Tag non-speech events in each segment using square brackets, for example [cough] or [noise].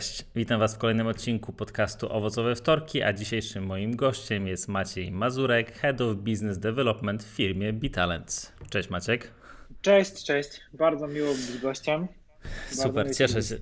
Cześć, witam Was w kolejnym odcinku podcastu Owocowe Wtorki, a dzisiejszym moim gościem jest Maciej Mazurek, Head of Business Development w firmie Bitalents. Cześć Maciek. Cześć, cześć. Bardzo miło być gościem. Bardzo Super, cieszę się.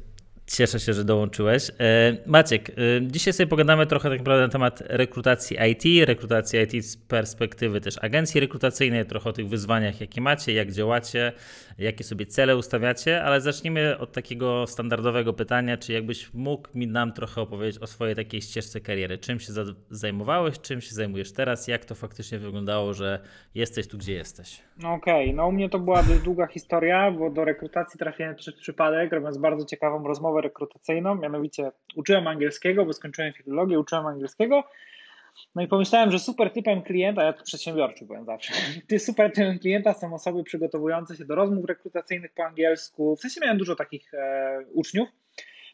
Cieszę się, że dołączyłeś. E, Maciek, e, dzisiaj sobie pogadamy trochę tak naprawdę na temat rekrutacji IT, rekrutacji IT z perspektywy też agencji rekrutacyjnej, trochę o tych wyzwaniach, jakie macie, jak działacie, jakie sobie cele ustawiacie, ale zacznijmy od takiego standardowego pytania, czy jakbyś mógł mi nam trochę opowiedzieć o swojej takiej ścieżce kariery. Czym się zajmowałeś, czym się zajmujesz teraz, jak to faktycznie wyglądało, że jesteś tu, gdzie jesteś? No okej, okay. no u mnie to była dość długa historia, bo do rekrutacji trafiłem przez przypadek, robiąc bardzo ciekawą rozmowę rekrutacyjną, mianowicie uczyłem angielskiego, bo skończyłem filologię, uczyłem angielskiego, no i pomyślałem, że super typem klienta, ja tu przedsiębiorczy byłem zawsze, [laughs] ty super typem klienta są osoby przygotowujące się do rozmów rekrutacyjnych po angielsku, w sensie miałem dużo takich e, uczniów,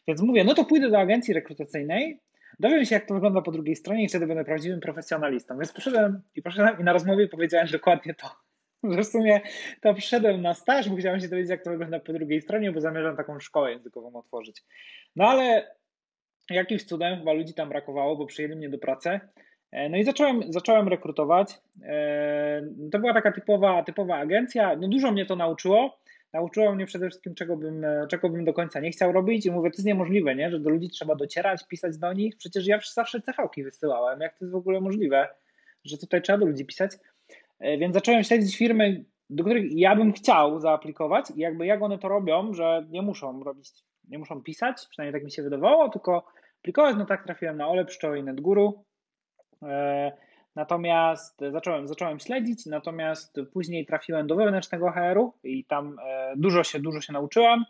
więc mówię, no to pójdę do agencji rekrutacyjnej, dowiem się jak to wygląda po drugiej stronie i wtedy będę prawdziwym profesjonalistą, więc poszedłem i poszedłem i na rozmowie powiedziałem dokładnie to, w sumie to przyszedłem na staż, bo chciałem się dowiedzieć, jak to wygląda po drugiej stronie, bo zamierzam taką szkołę językową otworzyć. No ale jakimś cudem chyba ludzi tam brakowało, bo przyjęli mnie do pracy. E, no i zacząłem, zacząłem rekrutować. E, to była taka typowa, typowa agencja. No dużo mnie to nauczyło. Nauczyło mnie przede wszystkim, czego bym, czego bym do końca nie chciał robić. I mówię, to jest niemożliwe, nie? że do ludzi trzeba docierać, pisać do nich. Przecież ja zawsze CV-ki wysyłałem. Jak to jest w ogóle możliwe, że tutaj trzeba do ludzi pisać? E, więc zacząłem śledzić firmy, do których ja bym chciał zaaplikować i jakby jak one to robią, że nie muszą robić, nie muszą pisać, przynajmniej tak mi się wydawało, tylko aplikować, no tak trafiłem na Ole Pszczoły i NetGuru. E, natomiast zacząłem, zacząłem śledzić, natomiast później trafiłem do wewnętrznego HR-u i tam e, dużo się, dużo się nauczyłem.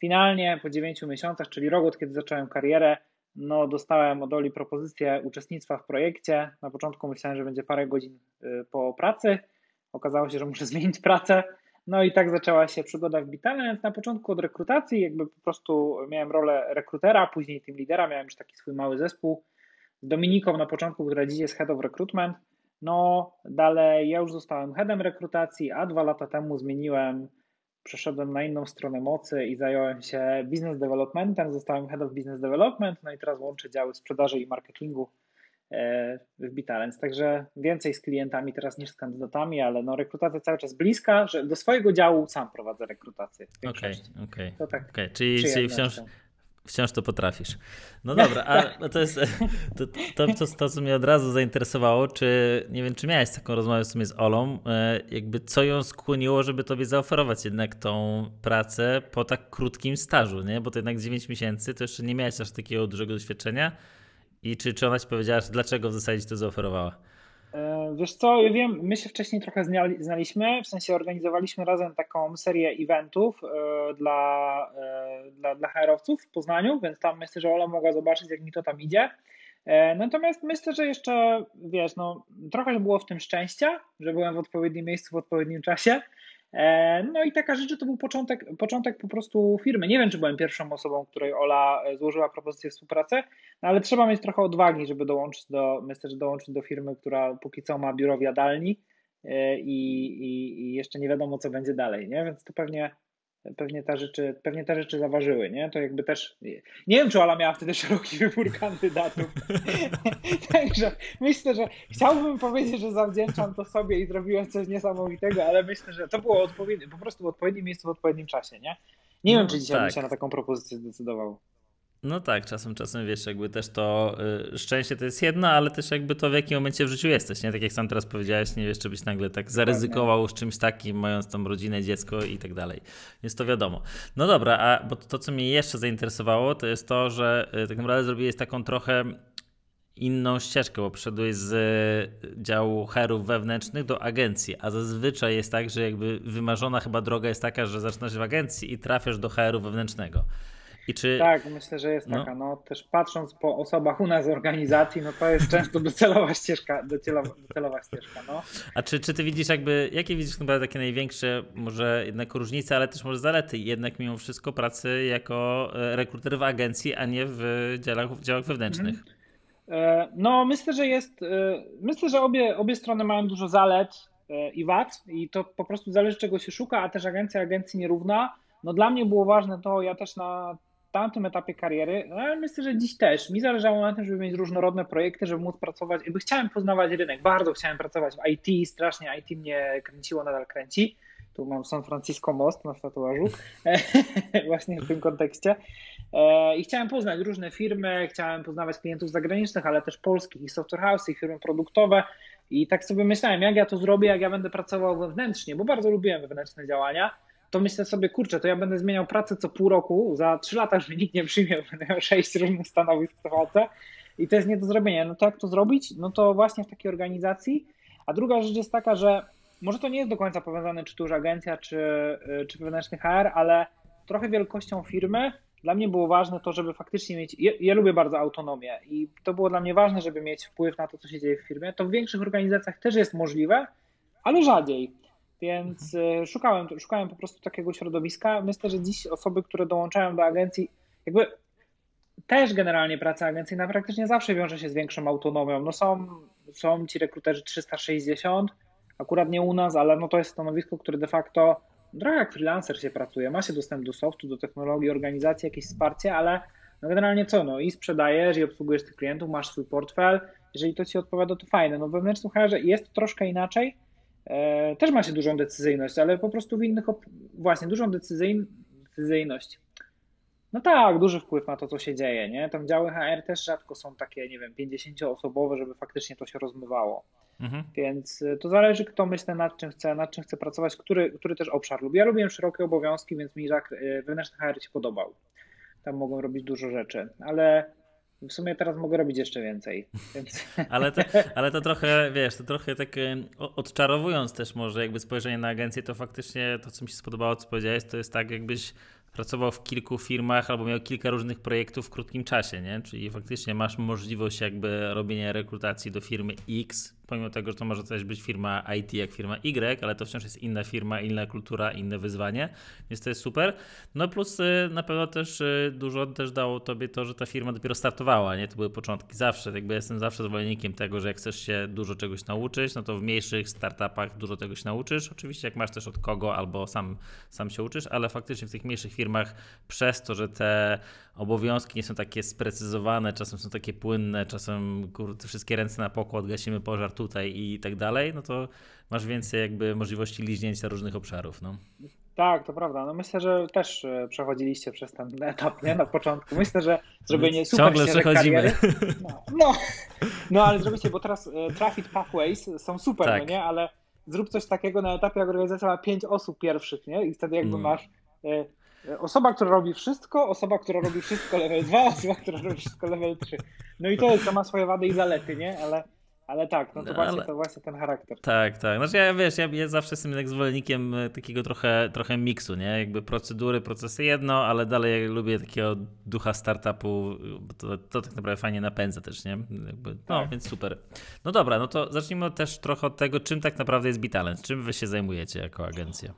Finalnie po 9 miesiącach, czyli rok od kiedy zacząłem karierę, no, dostałem od Oli propozycję uczestnictwa w projekcie. Na początku myślałem, że będzie parę godzin y, po pracy. Okazało się, że muszę [laughs] zmienić pracę. No i tak zaczęła się przygoda w Bitalent. Na początku od rekrutacji, jakby po prostu miałem rolę rekrutera, później team lidera, miałem już taki swój mały zespół z Dominiką na początku, która dziś jest head of recruitment. No dalej ja już zostałem headem rekrutacji, a dwa lata temu zmieniłem przeszedłem na inną stronę mocy i zająłem się business developmentem, zostałem head of business development, no i teraz łączę działy sprzedaży i marketingu e, w Bitalens. Także więcej z klientami teraz niż z kandydatami, ale no rekrutacja cały czas bliska, że do swojego działu sam prowadzę rekrutację. Okej, okej. Okay, tak okay. Czyli, czyli wciąż, Wciąż to potrafisz. No dobra, a [laughs] to jest to, to, to, to, co mnie od razu zainteresowało, czy nie wiem, czy miałeś taką rozmowę w sumie z Olą, e, jakby co ją skłoniło, żeby tobie zaoferować jednak tą pracę po tak krótkim stażu, nie? Bo to jednak 9 miesięcy, to jeszcze nie miałeś aż takiego dużego doświadczenia. I czy, czy ona ci powiedziała, dlaczego w zasadzie ci to zaoferowała? E, wiesz co, ja wiem, my się wcześniej trochę znaliśmy, w sensie organizowaliśmy razem taką serię eventów e, dla, e, dla, dla HR-owców w Poznaniu, więc tam myślę, że Ola mogła zobaczyć, jak mi to tam idzie. Natomiast myślę, że jeszcze, wiesz, no, trochę było w tym szczęścia, że byłem w odpowiednim miejscu w odpowiednim czasie. E, no i taka rzecz, że to był początek, początek po prostu firmy. Nie wiem, czy byłem pierwszą osobą, której Ola e, złożyła propozycję współpracy, no ale trzeba mieć trochę odwagi, żeby dołączyć do, myślę, że dołączyć do firmy, która póki co ma biuro w jadalni e, i, i, i jeszcze nie wiadomo, co będzie dalej, nie? Więc to pewnie pewnie te rzeczy, pewnie te rzeczy zaważyły, nie? To jakby też, nie wiem, czy Ola miała wtedy szeroki wybór kandydatów. [laughs] Także myślę, że chciałbym powiedzieć, że zawdzięczam to sobie i zrobiłem coś niesamowitego, ale myślę, że to było odpowiednie, po prostu w odpowiednim miejscu w odpowiednim czasie, nie? Nie no, wiem, czy dzisiaj tak. bym się na taką propozycję zdecydował. No tak, czasem, czasem wiesz, jakby też to y, szczęście to jest jedno, ale też jakby to w jakim momencie w życiu jesteś, nie? Tak jak sam teraz powiedziałeś, nie wiesz, czy byś nagle tak zaryzykował z czymś takim, mając tam rodzinę, dziecko i tak dalej. Więc to wiadomo. No dobra, a bo to, co mnie jeszcze zainteresowało, to jest to, że y, tak naprawdę zrobiłeś taką trochę inną ścieżkę, bo przeszedłeś z y, działu herów wewnętrznych do agencji, a zazwyczaj jest tak, że jakby wymarzona chyba droga jest taka, że zaczynasz w agencji i trafiasz do heru wewnętrznego. Czy... Tak, myślę, że jest no. taka. No, też patrząc po osobach u nas z organizacji, no to jest [laughs] często docelowa ścieżka, docelowa, docelowa ścieżka. No. A czy, czy ty widzisz jakby, jakie widzisz chyba takie największe może jednak różnice, ale też może zalety jednak mimo wszystko pracy jako e, rekruter w agencji, a nie w działach, w działach wewnętrznych? Mhm. No myślę, że jest, e, myślę, że obie, obie strony mają dużo zalet i wad i to po prostu zależy czego się szuka, a też agencja agencji nierówna. No dla mnie było ważne to, ja też na tamtym etapie kariery, no ale myślę, że dziś też. Mi zależało na tym, żeby mieć różnorodne projekty, żeby móc pracować, jakby chciałem poznawać rynek, bardzo chciałem pracować w IT, strasznie IT mnie kręciło, nadal kręci. Tu mam San Francisco Most na tatuażu, [laughs] właśnie w tym kontekście. E, I chciałem poznać różne firmy, chciałem poznawać klientów zagranicznych, ale też polskich i software house, i firmy produktowe. I tak sobie myślałem, jak ja to zrobię, jak ja będę pracował wewnętrznie, bo bardzo lubiłem wewnętrzne działania to myślę sobie, kurczę, to ja będę zmieniał pracę co pół roku, za trzy lata już mnie nikt nie przyjmie, [laughs] będę miał sześć różnych stanowisk w TVC i to jest nie do zrobienia. No to jak to zrobić? No to właśnie w takiej organizacji. A druga rzecz jest taka, że może to nie jest do końca powiązane, czy to już agencja, czy, y, czy wewnętrzny HR, ale trochę wielkością firmy dla mnie było ważne to, żeby faktycznie mieć. Ja, ja, lubię bardzo autonomię i to było dla mnie ważne, żeby mieć wpływ na to, co się dzieje w firmie. To w większych organizacjach też jest możliwe, ale rzadziej. Więc mhm. szukałem, szukałem po prostu takiego środowiska. Myślę, że dziś osoby, które dołączają do agencji, jakby też generalnie praca agencyjna praktycznie zawsze wiąże się z większą autonomią. No są, są ci rekruterzy 360, akurat nie u nas, ale no to jest stanowisko, które de facto trochę jak freelancer się pracuje. Ma się dostęp do softu, do technologii, organizacji, jakieś wsparcie, ale no generalnie co, no i sprzedajesz i obsługujesz tych klientów, masz swój portfel, jeżeli to ci odpowiada, to fajne. No wewnętrznym HR jest troszkę inaczej, E, też ma się dużą decyzyjność, ale po prostu w innych, właśnie dużą decyzyjność. No tak, duży wpływ na to, co się dzieje, nie? Tam działy HR też rzadko są takie, nie wiem, 50-osobowe, żeby faktycznie to się rozmywało. Mhm. Więc e, to zależy, kto myśli nad czym chce, nad czym chce pracować, który, który też obszar lubi. Ja lubię szerokie obowiązki, więc mi e, wewnętrzny HR się podobał. Tam mogą robić dużo rzeczy, ale w sumie teraz mogę robić jeszcze więcej. Więc... [laughs] ale, to, ale to trochę, wiesz, to trochę tak odczarowując też może jakby spojrzenie na agencję, to faktycznie to, co mi się spodobało, co powiedziałeś, to jest tak jakbyś pracował w kilku firmach albo miał kilka różnych projektów w krótkim czasie, nie? Czyli faktycznie masz możliwość jakby robienia rekrutacji do firmy X, pomimo tego, że to może też być firma IT jak firma Y, ale to wciąż jest inna firma, inna kultura, inne wyzwanie, więc to jest super. No plus y, na pewno też y, dużo też dało tobie to, że ta firma dopiero startowała, nie? To były początki zawsze, jakby jestem zawsze zwolennikiem tego, że jak chcesz się dużo czegoś nauczyć, no to w mniejszych startupach dużo tego się nauczysz. Oczywiście jak masz też od kogo albo sam, sam się uczysz, ale faktycznie w tych mniejszych firmach przez to, że te obowiązki nie są takie sprecyzowane, czasem są takie płynne, czasem kurde, wszystkie ręce na pokład, gasimy pożar tutaj i tak dalej, no to masz więcej jakby możliwości liźnięcia różnych obszarów. No. Tak, to prawda. No myślę, że też e, przechodziliście przez ten etap, nie? Na początku. Myślę, że zrobienie super Ciągle przechodzimy. no, no, no, ale zrobicie, bo teraz e, Traffic Pathways są super, no tak. no nie? Ale zrób coś takiego na etapie, jak organizacja ma pięć osób pierwszych, nie? I wtedy jakby mm. masz e, Osoba, która robi wszystko, osoba, która robi wszystko level 2, osoba, która robi wszystko level 3. No i to, to ma swoje wady i zalety, nie? Ale, ale tak, no to, właśnie, ale... to właśnie ten charakter. Tak, tak. Znaczy ja wiesz, ja, ja zawsze jestem jednak zwolennikiem e, takiego trochę, trochę miksu, nie? Jakby procedury, procesy jedno, ale dalej lubię takiego ducha startupu, bo to, to tak naprawdę fajnie napędza też, nie? Jakby, no, tak. więc super. No dobra, no to zacznijmy też trochę od tego, czym tak naprawdę jest Bitalent, czym wy się zajmujecie jako agencja.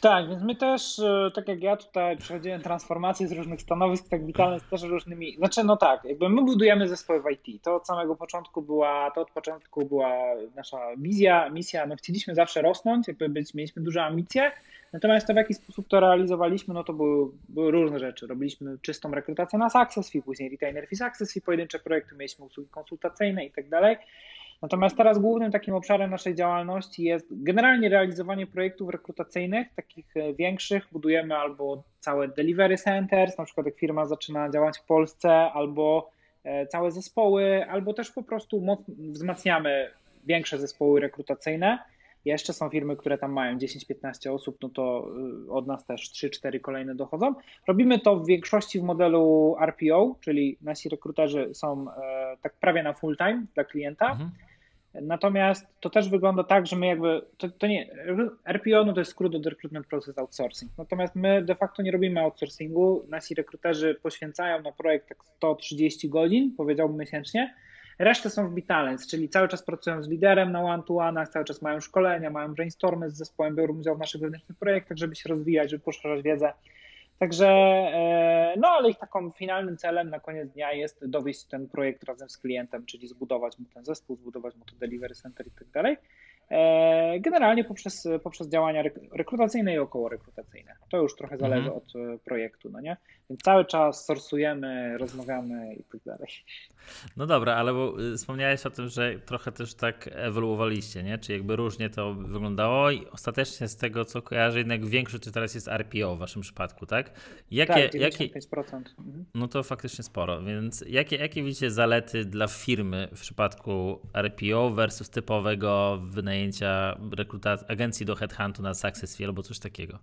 Tak, więc my też, e, tak jak ja tutaj przechodziłem transformację z różnych stanowisk, tak witalne z też różnymi, znaczy no tak, jakby my budujemy zespoły w IT, to od samego początku była, to od początku była nasza wizja, misja, no chcieliśmy zawsze rosnąć, jakby być, mieliśmy duże ambicje, natomiast to w jaki sposób to realizowaliśmy, no to były, były różne rzeczy, robiliśmy czystą rekrutację na Success Fee, później Retainer Fee Success Fee, pojedyncze projekty, mieliśmy usługi konsultacyjne i tak dalej, Natomiast teraz głównym takim obszarem naszej działalności jest generalnie realizowanie projektów rekrutacyjnych, takich e, większych. Budujemy albo całe delivery centers, na przykład jak firma zaczyna działać w Polsce, albo e, całe zespoły, albo też po prostu wzmacniamy większe zespoły rekrutacyjne. Jeszcze są firmy, które tam mają 10-15 osób, no to e, od nas też 3-4 kolejne dochodzą. Robimy to w większości w modelu RPO, czyli nasi rekruterzy są tak prawie na full time dla klienta. Mhm Natomiast to też wygląda tak, że my jakby, to, to nie, RPO no to jest skrót od Recruitment Process Outsourcing. Natomiast my de facto nie robimy outsourcingu. Nasi rekruterzy poświęcają na projekt tak 130 godzin, powiedziałbym miesięcznie. Resztę są w Bitalens, czyli cały czas pracują z liderem na one-to-one'ach, cały czas mają szkolenia, mają brainstormy z zespołem, biorą udział w naszych wewnętrznych projektach, żeby się rozwijać, żeby poszerzać wiedzę. Także, e, no ale ich takim finalnym celem na koniec dnia jest dowieść ten projekt razem z klientem, czyli zbudować mu ten zespół, zbudować mu to delivery center i tak dalej. E, generalnie poprzez, poprzez działania rekrutacyjne i około rekrutacyjne. To już trochę zależy mhm. od e, projektu, no nie? Więc cały czas sorsujemy, rozmawiamy i tak dalej. No dobra, ale y, wspomniałeś o tym, że trochę też tak ewoluowaliście, nie? Czy jakby różnie to wyglądało i ostatecznie z tego, co kojarzę, jednak większość to teraz jest RPO w waszym przypadku, tak? Jakie, tak, 95%. Jakie, mhm. no to faktycznie sporo, więc jakie, jakie widzicie zalety dla firmy w przypadku RPO versus typowego wynajęcia rekrutacji, agencji do headhuntu na Success albo coś takiego?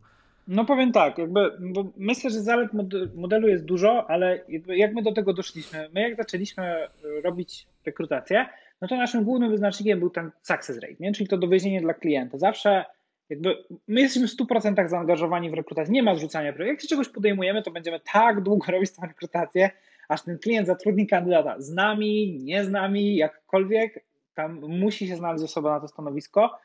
No powiem tak, jakby, myślę, że zalet modelu jest dużo, ale jak my do tego doszliśmy? My jak zaczęliśmy e, robić rekrutację, no to naszym głównym wyznacznikiem był ten success rate, nie? czyli to dowiezienie dla klienta. Zawsze jakby my jesteśmy w 100% zaangażowani w rekrutację, nie ma zrzucania projektu. Jak się czegoś podejmujemy, to będziemy tak długo [laughs] robić tę rekrutację, aż ten klient zatrudni kandydata z nami, nie z nami, jakkolwiek, tam musi się znaleźć osoba na to stanowisko.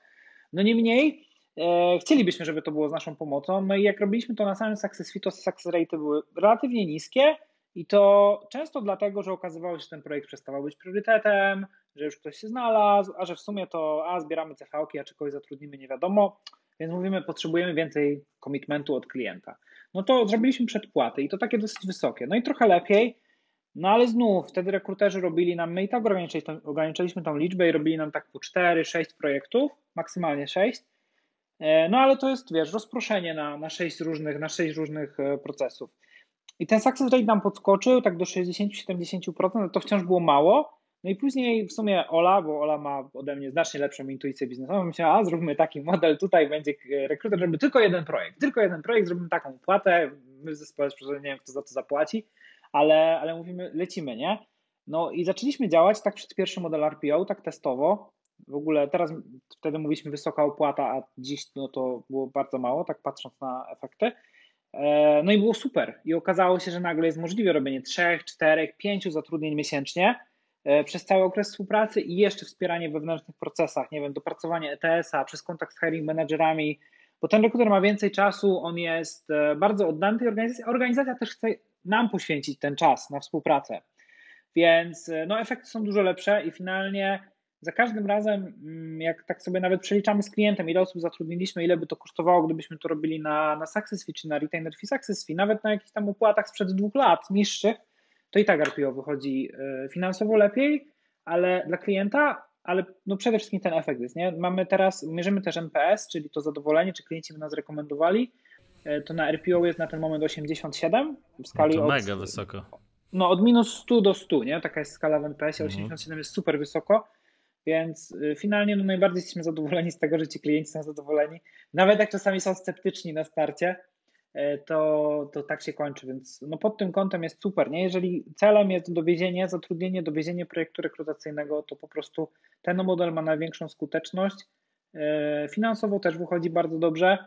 No niemniej E, chcielibyśmy, żeby to było z naszą pomocą. No i jak robiliśmy to na samym Success Fee, to success rate były relatywnie niskie i to często dlatego, że okazywało się, że ten projekt przestawał być priorytetem, że już ktoś się znalazł, a że w sumie to a zbieramy CV-ki, a czy kogoś zatrudnimy, nie wiadomo. Więc mówimy, potrzebujemy więcej commitmentu od klienta. No to zrobiliśmy przedpłaty i to takie dosyć wysokie. No i trochę lepiej, no ale znów wtedy rekruterzy robili nam, my i tak ograniczyliśmy, tą liczbę i robili nam tak po 4-6 projektów, maksymalnie 6 E, no ale to jest, wiesz, rozproszenie na, na, sześć, różnych, na sześć różnych e, procesów. I ten success rate nam podskoczył tak do 60-70%, to wciąż było mało. No i później w sumie Ola, bo Ola ma ode mnie znacznie lepszą intuicję biznesową, myślała, a zróbmy taki model, tutaj będzie rekruter, żeby tylko jeden projekt, tylko jeden projekt, zrobimy taką płatę, my w zespole nie wiem, kto za to zapłaci, ale, ale mówimy, lecimy, nie? No i zaczęliśmy działać tak przed pierwszy model RPO, tak testowo, w ogóle teraz wtedy mówiliśmy wysoka opłata, a dziś no to było bardzo mało, tak patrząc na efekty. E, no i było super. I okazało się, że nagle jest możliwe robienie trzech, czterech, pięciu zatrudnień miesięcznie e, przez cały okres współpracy i jeszcze wspieranie wewnętrznych procesach, nie wiem, dopracowanie ETS-a przez kontakt z hiring managerami, bo ten rekruter ma więcej czasu, on jest e, bardzo oddany tej organizacji, organizacja też chce nam poświęcić ten czas na współpracę. Więc no, efekty są dużo lepsze i finalnie za każdym razem, mm, jak tak sobie nawet przeliczamy z klientem, ile osób zatrudniliśmy, ile by to kosztowało, gdybyśmy to robili na, na Success Fee czy na Retainer Fee Success Fee, nawet na jakichś tam opłatach sprzed dwóch lat niższych, to i tak RPO wychodzi e, finansowo lepiej, ale dla klienta, ale no przede wszystkim ten efekt jest, nie? Mamy teraz, mierzymy też NPS, czyli to zadowolenie, czy klienci by nas rekomendowali, e, to na RPO jest na ten moment 87 w skali no to od, mega wysoko. No od minus 100 do 100, nie? Taka jest skala w NPS, 87 mhm. jest super wysoko więc y, finalnie no najbardziej jesteśmy zadowoleni z tego, że ci klienci są zadowoleni. Nawet jak czasami są sceptyczni na starcie, y, to, to tak się kończy, więc no pod tym kątem jest super. Nie? Jeżeli celem jest dowiezienie, zatrudnienie, dowiezienie projektu rekrutacyjnego, to po prostu ten model ma największą skuteczność. Y, finansowo też wychodzi bardzo dobrze.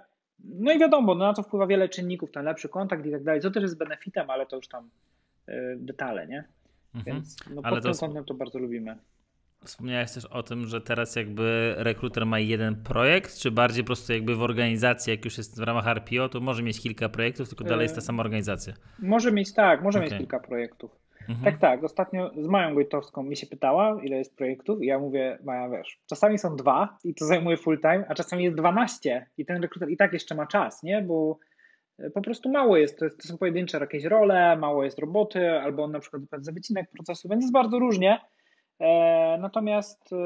No i wiadomo, no na to wpływa wiele czynników, ten lepszy kontakt i tak dalej, co też jest benefitem, ale to już tam detale, nie? Mhm. Więc no pod tym kątem to bardzo lubimy. Wspomniałeś też o tym, że teraz jakby rekruter ma jeden projekt, czy bardziej po prostu jakby w organizacji, jak już jest w ramach RPO, to może mieć kilka projektów, tylko dalej jest ta sama organizacja? Może mieć tak, może okay. mieć kilka projektów. Mhm. Tak, tak. Ostatnio z Mają Gojtowską mi się pytała, ile jest projektów i ja mówię, Maja, wiesz, czasami są dwa i to zajmuje full time, a czasami jest dwanaście i ten rekruter i tak jeszcze ma czas, nie? Bo e, po prostu mało jest, to, jest, to są pojedyncze jakieś role, mało jest roboty, albo on na przykład za wycinek procesu, więc jest bardzo różnie. E, natomiast e,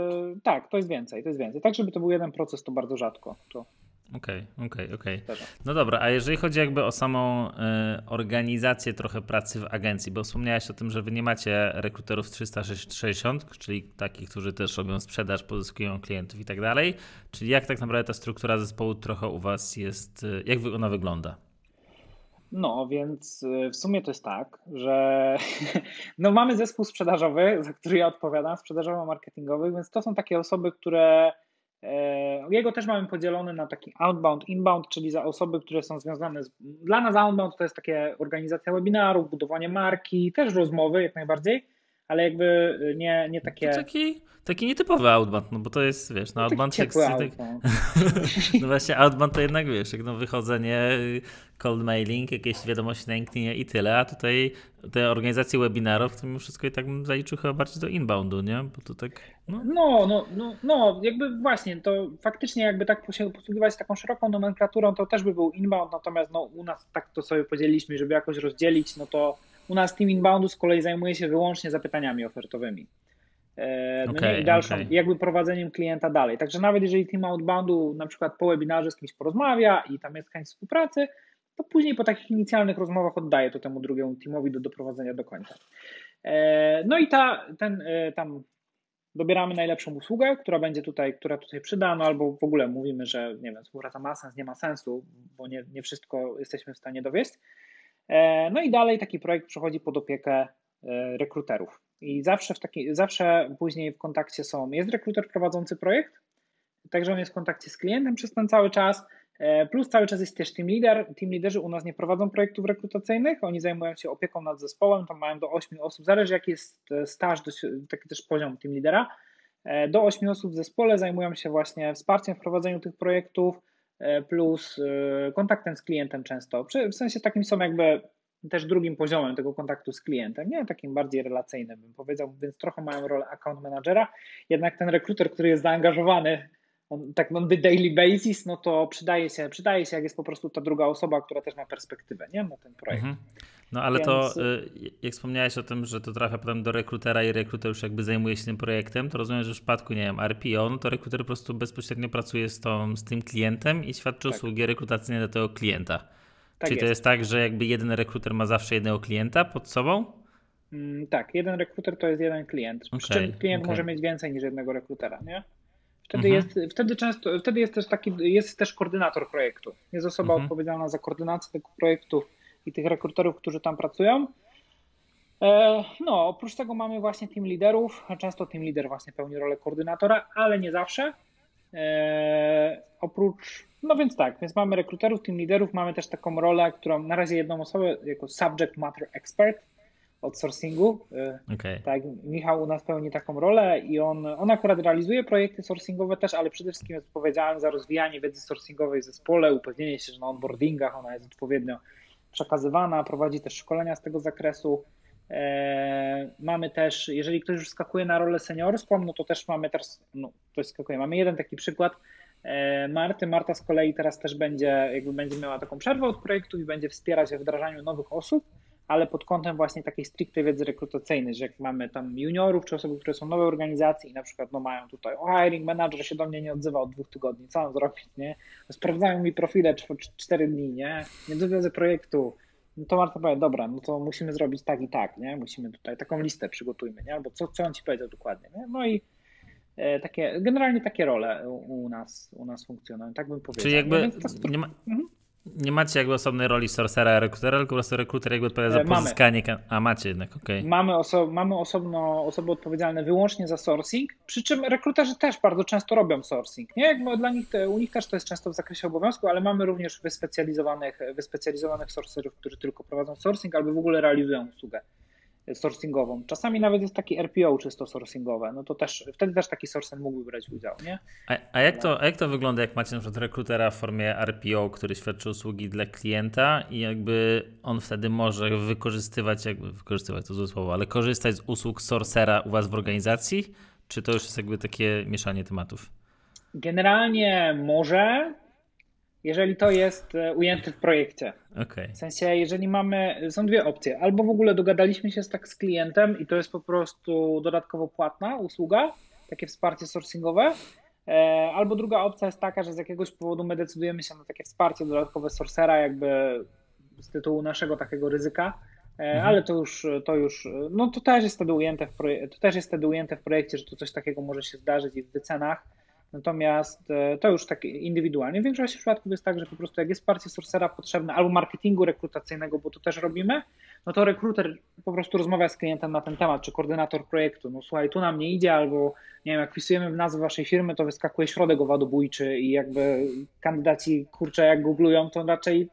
tak, to jest więcej, to jest więcej. Tak, żeby to był jeden proces, to bardzo rzadko. Okej, okej, okej. No dobra, a jeżeli chodzi jakby o samą y, organizację trochę pracy w agencji, bo wspomniałeś o tym, że wy nie macie rekruterów 360, czyli takich, którzy też robią sprzedaż, pozyskują klientów i tak dalej, czyli jak tak naprawdę ta struktura zespołu trochę u was jest, jak ona wygląda? No, więc y, w sumie to jest tak, że [laughs] no mamy zespół sprzedażowy, za który ja odpowiadam, sprzedażowo-marketingowy, więc to są takie osoby, które jego też mamy podzielony na taki outbound, inbound, czyli za osoby, które są związane z. Dla nas outbound to jest takie organizacja webinarów, budowanie marki, też rozmowy jak najbardziej, ale jakby nie, nie takie... To taki, taki nietypowy outbound, no bo to jest, wiesz, no outbound jak, tak, [laughs] No właśnie outbound to jednak, wiesz, jak no wychodzenie, cold mailing, jakieś wiadomości na LinkedInie i tyle, a tutaj te organizacje webinarów, to mimo wszystko i tak bym zaliczył chyba bardziej do inboundu, nie? Bo to tak... No, no, no, no, no jakby właśnie, to faktycznie jakby tak posługiwać taką szeroką nomenklaturą, to też by był inbound, natomiast no u nas tak to sobie podzieliliśmy, żeby jakoś rozdzielić, no to u nas team inboundu z kolei zajmuje się wyłącznie zapytaniami ofertowymi. E, no okay, i dalszą, okay. jakby prowadzeniem klienta dalej. Także nawet jeżeli team outboundu na przykład po webinarze z kimś porozmawia i tam jest chęć współpracy, to później po takich inicjalnych rozmowach oddaje to temu drugiemu teamowi do doprowadzenia do końca. E, no i ta, ten e, tam dobieramy najlepszą usługę, która będzie tutaj, która tutaj przyda, no albo w ogóle mówimy, że nie wiem, współpraca ma sens, nie ma sensu, bo nie, nie wszystko jesteśmy w stanie dowieść. No i dalej taki projekt przechodzi pod opiekę rekruterów. I zawsze, w taki, zawsze później w kontakcie są, jest rekruter prowadzący projekt, także on jest w kontakcie z klientem przez ten cały czas, e, plus cały czas jest też team leader. Team leaderzy u nas nie prowadzą projektów rekrutacyjnych, oni zajmują się opieką nad zespołem, tam mają do 8 osób, zależy jaki jest e, staż, taki też poziom team leadera. E, do 8 osób w zespole zajmują się właśnie wsparciem w prowadzeniu tych projektów, plus kontaktem z klientem często. W sensie takim są jakby też drugim poziomem tego kontaktu z klientem, nie takim bardziej relacyjnym bym powiedział, więc trochę mają rolę account managera, jednak ten rekruter, który jest zaangażowany on, tak on the daily basis, no to przydaje się, przydaje się, jak jest po prostu ta druga osoba, która też ma perspektywę, nie, na ten projekt. Mhm. No ale Więc... to, y, jak wspomniałeś o tym, że to trafia potem do rekrutera i rekruter już jakby zajmuje się tym projektem, to rozumiem, że w przypadku, nie wiem, RPO, no to rekruter po prostu bezpośrednio pracuje z, tą, z tym klientem i świadczy tak. usługi rekrutacyjne do tego klienta. Tak Czyli jest. to jest tak, że jakby jeden rekruter ma zawsze jednego klienta pod sobą? Mm, tak, jeden rekruter to jest jeden klient. Okay, Przy czym klient okay. może mieć więcej niż jednego rekrutera, nie? Wtedy, mhm. jest, wtedy, często, wtedy jest też taki, jest też koordynator projektu. Jest osoba mhm. odpowiedzialna za koordynację tego projektu i tych rekruterów, którzy tam pracują. E, no, oprócz tego mamy właśnie team liderów. Często team lider właśnie pełni rolę koordynatora, ale nie zawsze. E, oprócz no więc tak, więc mamy rekruterów, team liderów, mamy też taką rolę, którą na razie jedną osobę jako subject matter expert od sourcingu. Y, okay. Tak, Michał u nas pełni taką rolę i on, on akurat realizuje projekty sourcingowe też, ale przede wszystkim jest odpowiedzialny za rozwijanie wiedzy sourcingowej w zespole, upewnienie się, że na onboardingach ona jest odpowiednio przekazywana, prowadzi też szkolenia z tego zakresu. E, mamy też, jeżeli ktoś już skakuje na rolę seniorską, no to też mamy teraz, no to skakuje, mamy jeden taki przykład, E, Marty. Marta z kolei teraz też będzie, jakby będzie miała taką przerwę od projektu i będzie wspierać we wdrażaniu nowych osób, ale pod kątem właśnie takiej stricte wiedzy rekrutacyjnej, że jak mamy tam juniorów czy osoby, które są nowe organizacji i na przykład no mają tutaj o hiring manager się do mnie nie odzywa od dwóch tygodni, co mam zrobić, nie? Sprawdzają mi profile cztery dni, nie? Nie dowiozę projektu. No to Marta powie, dobra, no to musimy zrobić tak i tak, nie? Musimy tutaj taką listę przygotujmy, nie? Albo co, co on ci powiedział dokładnie, nie? No i E, takie, generalnie takie role u, nas, u nas funkcjonują, tak bym powiedział. Czyli jakby no, nie, ma, mhm. Nie macie jakby osobnej roli sorcera, rekrutera, tylko po prostu rekruter jakby odpowiada za e, mamy. pozyskanie, a macie jednak, okej. Okay. Mamy, oso mamy osobno, osoby odpowiedzialne wyłącznie za sourcing, przy czym rekruterzy też bardzo często robią sourcing, nie? Jakby dla nich, u nich też to jest często w zakresie obowiązku, ale mamy również wyspecjalizowanych, wyspecjalizowanych sourcerów, którzy tylko prowadzą sourcing albo w ogóle realizują usługę sourcingową. Czasami nawet jest taki RPO czysto sourcingowe, no to też wtedy też taki sourcer mógłby brać udział, nie? A, a, jak, to, a jak to wygląda, jak macie na przykład rekrutera w formie RPO, który świadczy usługi dla klienta i jakby on wtedy może wykorzystywać, jakby wykorzystywać to złe słowo, ale korzystać z usług sourcera u was w organizacji, czy to już jest jakby takie mieszanie tematów? Generalnie może, jeżeli to jest e, ujęte w projekcie. Okay. W sensie, jeżeli mamy, są dwie opcje. Albo w ogóle dogadaliśmy się z, tak z klientem i to jest po prostu dodatkowo płatna usługa, takie wsparcie sourcingowe. E, albo druga opcja jest taka, że z jakiegoś powodu my decydujemy się na takie wsparcie dodatkowe sourcera, jakby z tytułu naszego takiego ryzyka. E, mhm. Ale to już, to już, no to też jest wtedy ujęte w projekcie, to też jest wtedy ujęte w projekcie, że to coś takiego może się zdarzyć i w wycenach. Natomiast e, to już tak indywidualnie. W większości przypadków jest tak, że po prostu jak jest wsparcie sourcera potrzebne albo marketingu rekrutacyjnego, bo to też robimy, no to rekruter po prostu rozmawia z klientem na ten temat, czy koordynator projektu. No słuchaj, tu nam nie idzie, albo nie wiem, jak wpisujemy w nazwę waszej firmy, to wyskakuje środek owadobójczy i jakby kandydaci, kurczę, jak googlują, to raczej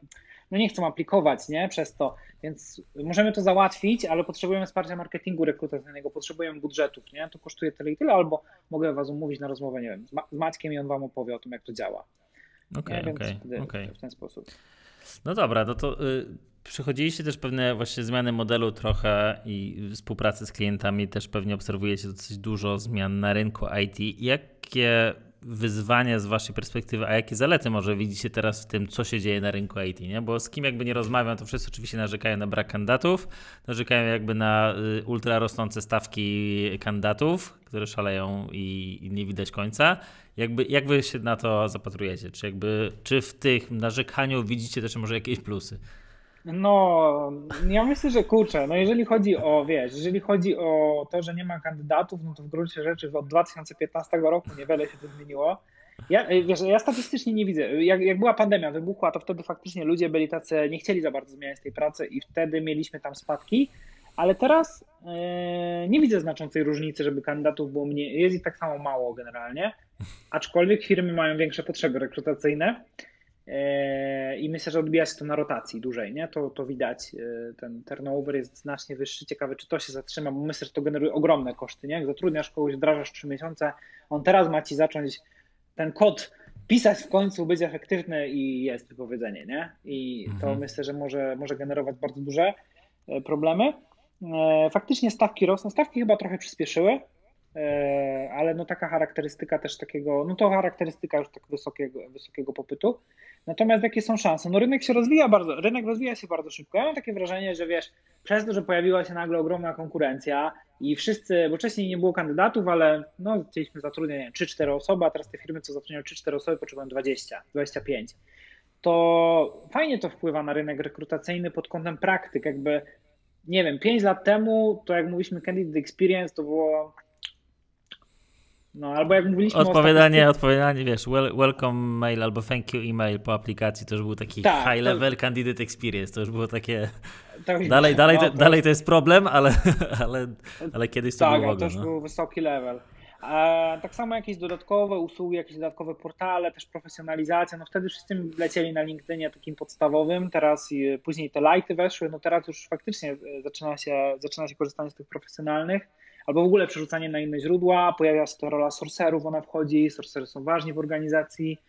no nie chcą aplikować, nie, przez to, więc możemy to załatwić, ale potrzebujemy wsparcia marketingu rekrutacyjnego, potrzebujemy budżetów, nie, to kosztuje tyle i tyle, albo mogę was umówić na rozmowę, nie wiem, z Maćkiem i on wam opowie o tym, jak to działa. Okej, okay, okej, okay, okay. W ten sposób. No dobra, no to y, przechodziliście też pewne właśnie zmiany modelu trochę i współpracy z klientami, też pewnie obserwujecie dosyć dużo zmian na rynku IT. Jakie wyzwania z waszej perspektywy, a jakie zalety może widzicie teraz w tym, co się dzieje na rynku IT, nie? Bo z kim jakby nie rozmawiam, to wszyscy oczywiście narzekają na brak kandydatów, narzekają jakby na y, ultra rosnące stawki kandydatów, które szaleją i, i nie widać końca. Jakby, jak wy się na to zapatrujecie? Czy jakby, czy w tych narzekaniu widzicie też może jakieś plusy? No, ja myślę, że kurczę, no jeżeli chodzi o, wiesz, jeżeli chodzi o to, że nie ma kandydatów, no to w gruncie rzeczy od 2015 roku niewiele się to zmieniło. Ja, wiesz, ja statystycznie nie widzę. Jak, jak była pandemia, wybuchła, to wtedy faktycznie ludzie byli tacy, nie chcieli za bardzo zmieniać tej pracy i wtedy mieliśmy tam spadki, ale teraz yy, nie widzę znaczącej różnicy, żeby kandydatów było mniej, jest ich tak samo mało generalnie, aczkolwiek firmy mają większe potrzeby rekrutacyjne. E, I myślę, że odbija się to na rotacji dłużej, nie? To, to widać. E, ten turnover jest znacznie wyższy. Ciekawe, czy to się zatrzyma, bo myślę, że to generuje ogromne koszty, nie? Jak zatrudniasz kogoś, wdrażasz 3 miesiące, on teraz ma ci zacząć ten kod pisać w końcu, być efektywny i jest wypowiedzenie, nie? I to mhm. myślę, że może, może generować bardzo duże e, problemy. Faktycznie stawki rosną. Stawki chyba trochę przyspieszyły, ale no taka charakterystyka też takiego, no to charakterystyka już tak wysokiego, wysokiego popytu. Natomiast jakie są szanse? No rynek się rozwija bardzo, rynek rozwija się bardzo szybko. Ja mam takie wrażenie, że wiesz, przez to, że pojawiła się nagle ogromna konkurencja i wszyscy, bo wcześniej nie było kandydatów, ale no chcieliśmy zatrudniać 3-4 osoby, a teraz te firmy, co zatrudniają 3-4 osoby, potrzebują 20, 25. To fajnie to wpływa na rynek rekrutacyjny pod kątem praktyk, jakby nie wiem, 5 lat temu, to jak mówiliśmy Candidate Experience, to było no, albo jak mówiliśmy Odpowiadanie, odpowiadanie, wiesz, welcome mail albo thank you email po aplikacji, to już był taki tak, high level to... candidate experience, to już było takie... Tak, dalej, dalej, no, to, dalej to jest problem, ale, [laughs] ale, ale kiedyś to tak, było Tak, to już no. był wysoki level. A tak samo jakieś dodatkowe usługi, jakieś dodatkowe portale, też profesjonalizacja, no wtedy wszyscy lecieli na LinkedInie takim podstawowym, teraz i później te lighty weszły, no teraz już faktycznie e, zaczyna się, zaczyna się korzystanie z tych profesjonalnych albo w ogóle przerzucanie na inne źródła, pojawia się to rola sorcerów, ona wchodzi, sorcery są ważni w organizacji,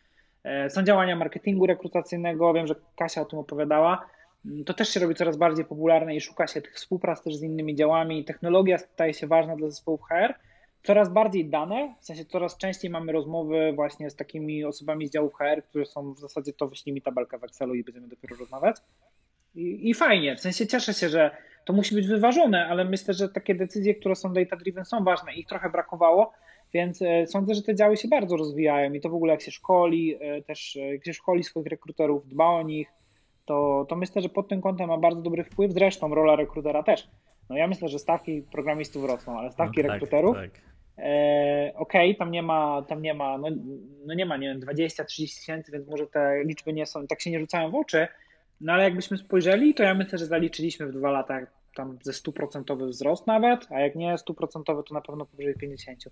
e, są działania marketingu rekrutacyjnego, wiem, że Kasia o tym opowiadała, mm, to też się robi coraz bardziej popularne i szuka się tych współprac też z innymi działami, technologia staje się ważna dla zespołów HR, coraz bardziej dane, w sensie coraz częściej mamy rozmowy właśnie z takimi osobami z działów HR, które są w zasadzie to wyślij mi tabelkę w Excelu i będziemy dopiero rozmawiać. I, I, fajnie, w sensie cieszę się, że to musi być wyważone, ale myślę, że takie decyzje, które są data-driven są ważne. Ich trochę brakowało, więc e, sądzę, że te działy się bardzo rozwijają i to w ogóle jak się szkoli, e, też e, jak się szkoli swoich rekruterów, dba o nich, to, to myślę, że pod tym kątem ma bardzo dobry wpływ. Zresztą rola rekrutera też. No ja myślę, że stawki programistów rosną, ale stawki no tak, rekruterów. Tak. E, Okej, okay, tam nie ma, tam nie ma, no, no nie ma, nie wiem, 20-30 tysięcy, więc może te liczby nie są, tak się nie rzucają w oczy, no ale jakbyśmy spojrzeli, to ja myślę, że zaliczyliśmy w dwa lata tam ze 100% wzrost nawet, a jak nie 100% to na pewno powyżej 50%.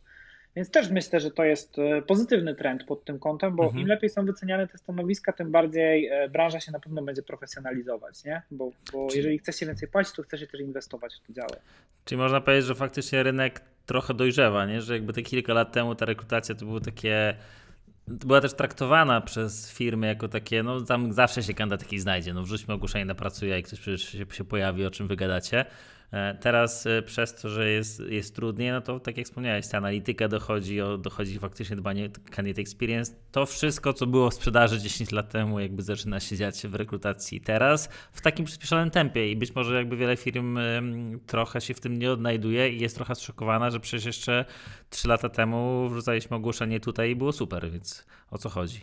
Więc też myślę, że to jest e, pozytywny trend pod tym kątem, bo mhm. im lepiej są wyceniane te stanowiska, tym bardziej e, branża się na pewno będzie profesjonalizować, nie? Bo, bo Czyli... jeżeli chce się więcej płacić, to chce się też inwestować w te działy. Czyli można powiedzieć, że faktycznie rynek trochę dojrzewa, nie? Że jakby te kilka lat temu ta rekrutacja to było takie była też traktowana przez firmy jako takie, no tam zawsze się kandydat taki znajdzie, no wrzućmy ogłoszenie na pracuje i ktoś przecież się, się pojawi, o czym wygadacie. E, teraz e, przez to, że jest, jest trudniej, no to tak jak wspomniałeś, ta analityka dochodzi, dochodzi faktycznie dbanie candidate experience. To wszystko, co było w sprzedaży 10 lat temu, jakby zaczyna się dziać w rekrutacji teraz w takim przyspieszonym tempie i być może jakby wiele firm trochę się w tym nie odnajduje i jest trochę zszokowana, że przecież jeszcze 3 lata temu wrzucaliśmy ogłoszenie tutaj i było super, więc o co chodzi?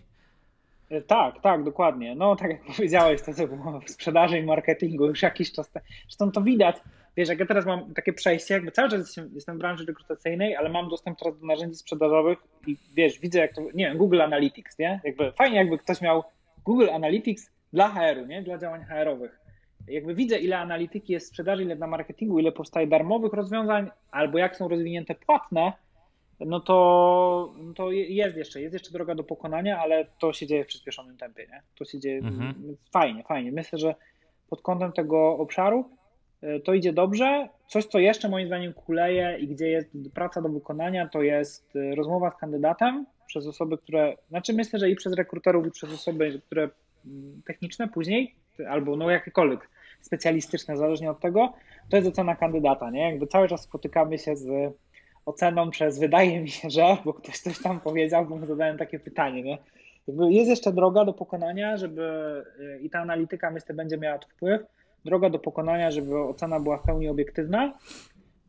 E, tak, tak, dokładnie. No, tak jak powiedziałeś, to co było w sprzedaży i marketingu już jakiś czas. Te... Zresztą to widać, wiesz, jak ja teraz mam takie przejście, jakby cały czas jestem, jestem w branży rekrutacyjnej, ale mam dostęp teraz do narzędzi sprzedażowych i wiesz, widzę jak to, nie wiem, Google Analytics, nie? Jakby fajnie jakby ktoś miał Google Analytics dla HR-u, nie? Dla działań HR-owych. Jakby widzę, ile analityki jest w sprzedaży, ile na marketingu, ile powstaje darmowych rozwiązań, albo jak są rozwinięte płatne, no to, no to jest jeszcze, jest jeszcze droga do pokonania, ale to się dzieje w przyspieszonym tempie, nie? To się dzieje mhm. fajnie, fajnie. Myślę, że pod kątem tego obszaru to idzie dobrze. Coś, co jeszcze moim zdaniem kuleje i gdzie jest praca do wykonania, to jest e, rozmowa z kandydatem przez osoby, które, znaczy myślę, że i przez rekruterów, i przez osoby, które mm, techniczne później, albo no jakiekolwiek specjalistyczne, zależnie od tego, to jest ocena kandydata, nie? Jakby cały czas spotykamy się z oceną przez wydaje mi się, że, bo ktoś coś tam powiedział, bo zadałem takie pytanie, nie? Jakby jest jeszcze droga do pokonania, żeby y, i ta analityka myślę będzie miała wpływ, droga do pokonania, żeby ocena była w pełni obiektywna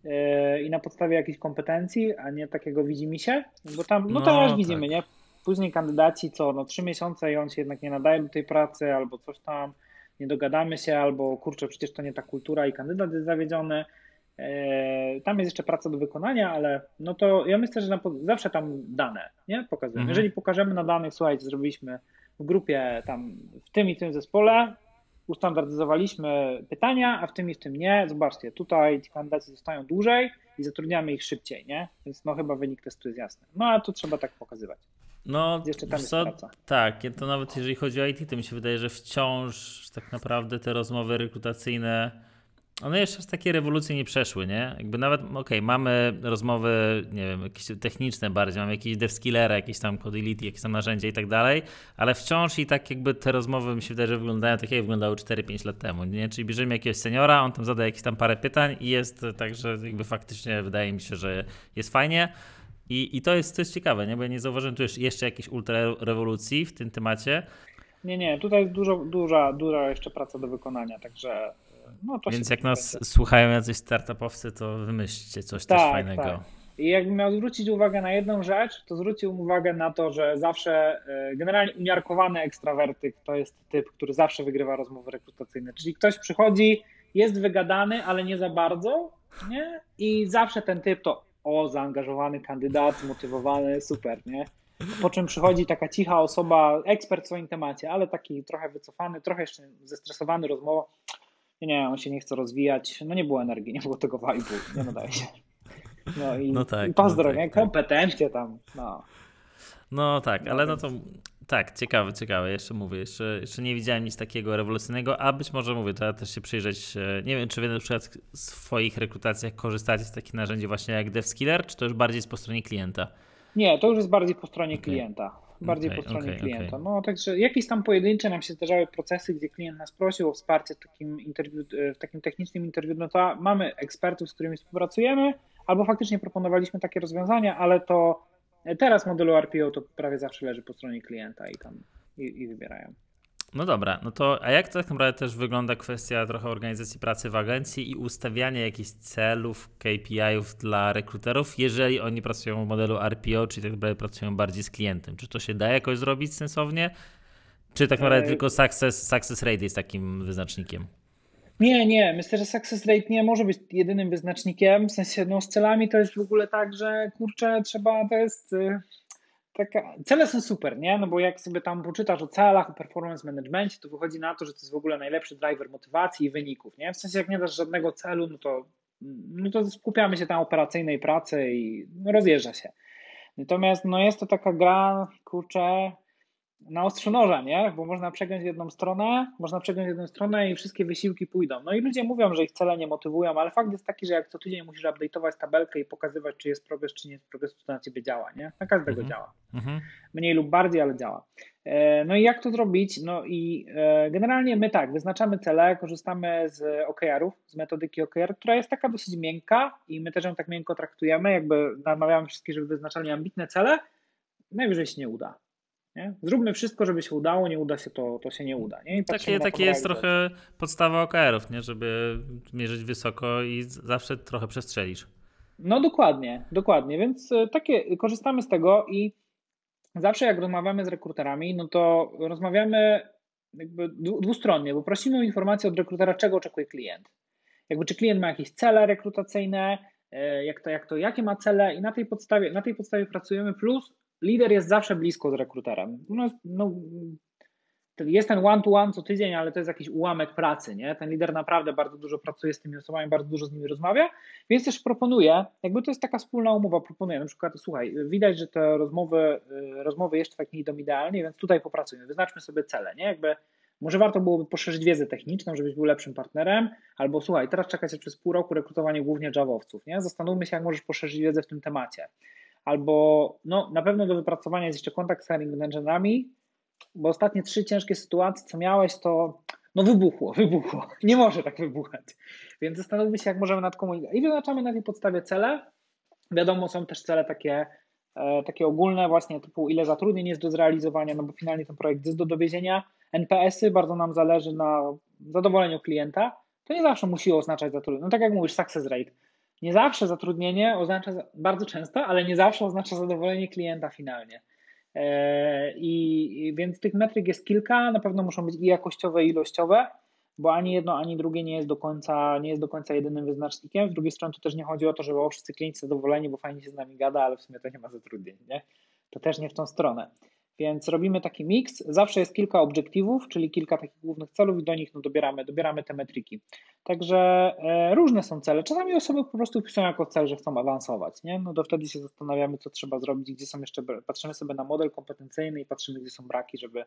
yy, i na podstawie jakichś kompetencji, a nie takiego widzi mi się, bo tam, no, no teraz tak. widzimy, nie? Później kandydaci co, no trzy miesiące i on się jednak nie nadaje do tej pracy albo coś tam, nie dogadamy się, albo kurczę, przecież to nie ta kultura i kandydat jest zawiedziony. E, tam jest jeszcze praca do wykonania, ale no to ja myślę, że zawsze tam dane nie pokazujemy. Mhm. Jeżeli pokażemy na danych, słuchajcie, zrobiliśmy w grupie tam w tym i tym zespole, ustandardyzowaliśmy pytania, a w tym i w tym nie. Zobaczcie, tutaj ci kandydaci zostają dłużej i zatrudniamy ich szybciej, nie? Więc no chyba wynik testu jest jasny. No a tu trzeba tak pokazywać. No, jeszcze tam co, tak, to nawet jeżeli chodzi o IT, to mi się wydaje, że wciąż tak naprawdę te rozmowy rekrutacyjne, one jeszcze z takiej rewolucji nie przeszły, nie? Jakby nawet, okej, okay, mamy rozmowy, nie wiem, jakieś techniczne bardziej, mamy jakieś devskillera, jakieś tam codility, jakieś tam narzędzia i tak dalej, ale wciąż i tak jakby te rozmowy mi się wydaje, że wyglądają tak, jak wyglądały 4-5 lat temu, nie? Czyli bierzemy jakiegoś seniora, on tam zada jakieś tam parę pytań i jest tak, że jakby faktycznie wydaje mi się, że jest fajnie. I, I to, jest, to jest ciekawe, nie? bo ja nie zauważyłem tu jeszcze jakiejś ultra rewolucji w tym temacie. Nie, nie, tutaj jest dużo, duża, duża jeszcze praca do wykonania, także no Więc jak nas będzie. słuchają jacyś startupowcy, to wymyślcie coś tak, też fajnego. Tak. I jakbym miał zwrócić uwagę na jedną rzecz, to zwrócił uwagę na to, że zawsze e, generalnie umiarkowany ekstrawertyk to jest typ, który zawsze wygrywa rozmowy rekrutacyjne. Czyli ktoś przychodzi, jest wygadany, ale nie za bardzo, nie? I zawsze ten typ to o, zaangażowany kandydat, zmotywowany, super, nie? Po czym przychodzi taka cicha osoba, ekspert w swoim temacie, ale taki trochę wycofany, trochę jeszcze zestresowany rozmową. Nie, nie, on się nie chce rozwijać, no nie było energii, nie było tego vibe'u, nie nadaje się. No i, no tak, i pozdro, no tak, nie? Tak. Kompetencje tam, no. No tak, ale no to tak, ciekawe, ciekawe. Jeszcze mówię, jeszcze, jeszcze nie widziałem nic takiego rewolucyjnego, a być może mówię, to ja też się przyjrzeć. E, nie wiem, czy wy na przykład w swoich rekrutacjach korzystacie z takich narzędzi właśnie jak DevSkiller, czy to już bardziej jest po stronie klienta? Nie, to już jest bardziej po stronie okay. klienta. Bardziej okay, po stronie okay, klienta. No także jakieś tam pojedyncze nam się zdarzały procesy, gdzie klient nas prosił o wsparcie w takim, interwiu, w takim technicznym interwiu. No to mamy ekspertów, z którymi współpracujemy, albo faktycznie proponowaliśmy takie rozwiązania, ale to Teraz modelu RPO to prawie zawsze leży po stronie klienta i tam i, i wybierają. No dobra, no to a jak to tak naprawdę też wygląda kwestia trochę organizacji pracy w agencji i ustawiania jakichś celów, KPI-ów dla rekruterów, jeżeli oni pracują w modelu RPO, czyli tak naprawdę pracują bardziej z klientem? Czy to się da jakoś zrobić sensownie? Czy tak naprawdę e... tylko success, success rate jest takim wyznacznikiem? Nie, nie. Myślę, że success rate nie może być jedynym wyznacznikiem. W sensie, no z celami to jest w ogóle tak, że kurczę, trzeba, to jest y, taka, cele są super, nie? No bo jak sobie tam poczytasz o celach, o performance managementie, to wychodzi na to, że to jest w ogóle najlepszy driver motywacji i wyników, nie? W sensie, jak nie dasz żadnego celu, no to, no to skupiamy się tam operacyjnej pracy i rozjeżdża się. Natomiast no jest to taka gra, kurczę, na ostrzu noża, nie? Bo można przegiąć jedną stronę, można przegiąć jedną stronę i wszystkie wysiłki pójdą. No i ludzie mówią, że ich cele nie motywują, ale fakt jest taki, że jak co tydzień musisz update'ować tabelkę i pokazywać, czy jest progres, czy nie jest progres, to na ciebie działa, nie? Na każdego mhm. działa. Mhm. Mniej lub bardziej, ale działa. E, no i jak to zrobić? No i e, generalnie my tak, wyznaczamy cele, korzystamy z OKR-ów, z metodyki OKR, która jest taka dosyć miękka i my też ją tak miękko traktujemy, jakby namawiamy wszystkich, żeby wyznaczali ambitne cele, najwyżej się nie uda. Nie? Zróbmy wszystko, żeby się udało, nie uda się, to, to się nie uda. Nie? takie takie jest trochę podstawa OKR-ów, nie? żeby mierzyć wysoko i zawsze trochę przestrzelisz. No dokładnie, dokładnie, więc e, takie korzystamy z tego i zawsze jak rozmawiamy z rekruterami, no to rozmawiamy jakby dwustronnie, bo prosimy o informację od rekrutera, czego oczekuje klient. Jakby czy klient ma jakieś cele rekrutacyjne, e, jak to, jak to, jakie ma cele i na tej podstawie, na tej podstawie pracujemy, plus lider jest zawsze blisko z rekruterem. No, jest ten one-to-one co tydzień, ale to jest jakiś ułamek pracy, nie? Ten lider naprawdę bardzo dużo pracuje z tymi osobami, bardzo dużo z nimi rozmawia, więc też proponuje, jakby to jest taka wspólna umowa, proponuję na przykład, słuchaj, widać, że te rozmowy, y, rozmowy jeszcze tak nie idą idealnie, więc tutaj popracujmy, wyznaczmy sobie cele, nie? Jakby może warto byłoby poszerzyć wiedzę techniczną, żebyś był lepszym partnerem, albo słuchaj, teraz czeka cię przez pół roku rekrutowanie głównie Javowców, nie? Zastanówmy się, jak możesz poszerzyć wiedzę w tym temacie. Albo no, na pewno do wypracowania jest jeszcze kontakt z hiring managerami, bo ostatnie trzy ciężkie sytuacje, co miałeś, to no wybuchło, [laughs] wybuchło. Nie może tak wybuchać. Więc zastanówmy się, jak możemy nad komunikacją. I wyznaczamy na tej podstawie cele. Wiadomo, są też cele takie, e, takie ogólne, właśnie typu ile zatrudnień jest do zrealizowania, no bo finalnie ten projekt jest do dowiezienia. NPS-y, bardzo nam zależy na zadowoleniu klienta. To nie zawsze musi oznaczać zatrudnienie. No tak jak mówisz, success rate. Nie zawsze zatrudnienie oznacza, bardzo często, ale nie zawsze oznacza zadowolenie klienta finalnie. E, I więc tych metryk jest kilka, na pewno muszą być i jakościowe, i ilościowe, bo ani jedno, ani drugie nie jest do końca, nie jest do końca jedynym wyznacznikiem. Z drugiej strony to też nie chodzi o to, żeby o wszyscy klienci zadowoleni, bo fajnie się z nami gada, ale w sumie to nie ma zatrudnień. Nie? To też nie w tą stronę. Więc robimy taki miks. Zawsze jest kilka obiektywów, czyli kilka takich głównych celów i do nich no, dobieramy, dobieramy te metryki. Także e, różne są cele. Czasami osoby po prostu wpisują jako cel, że chcą awansować. Nie? No to wtedy się zastanawiamy, co trzeba zrobić, gdzie są jeszcze, patrzymy sobie na model kompetencyjny i patrzymy, gdzie są braki, żeby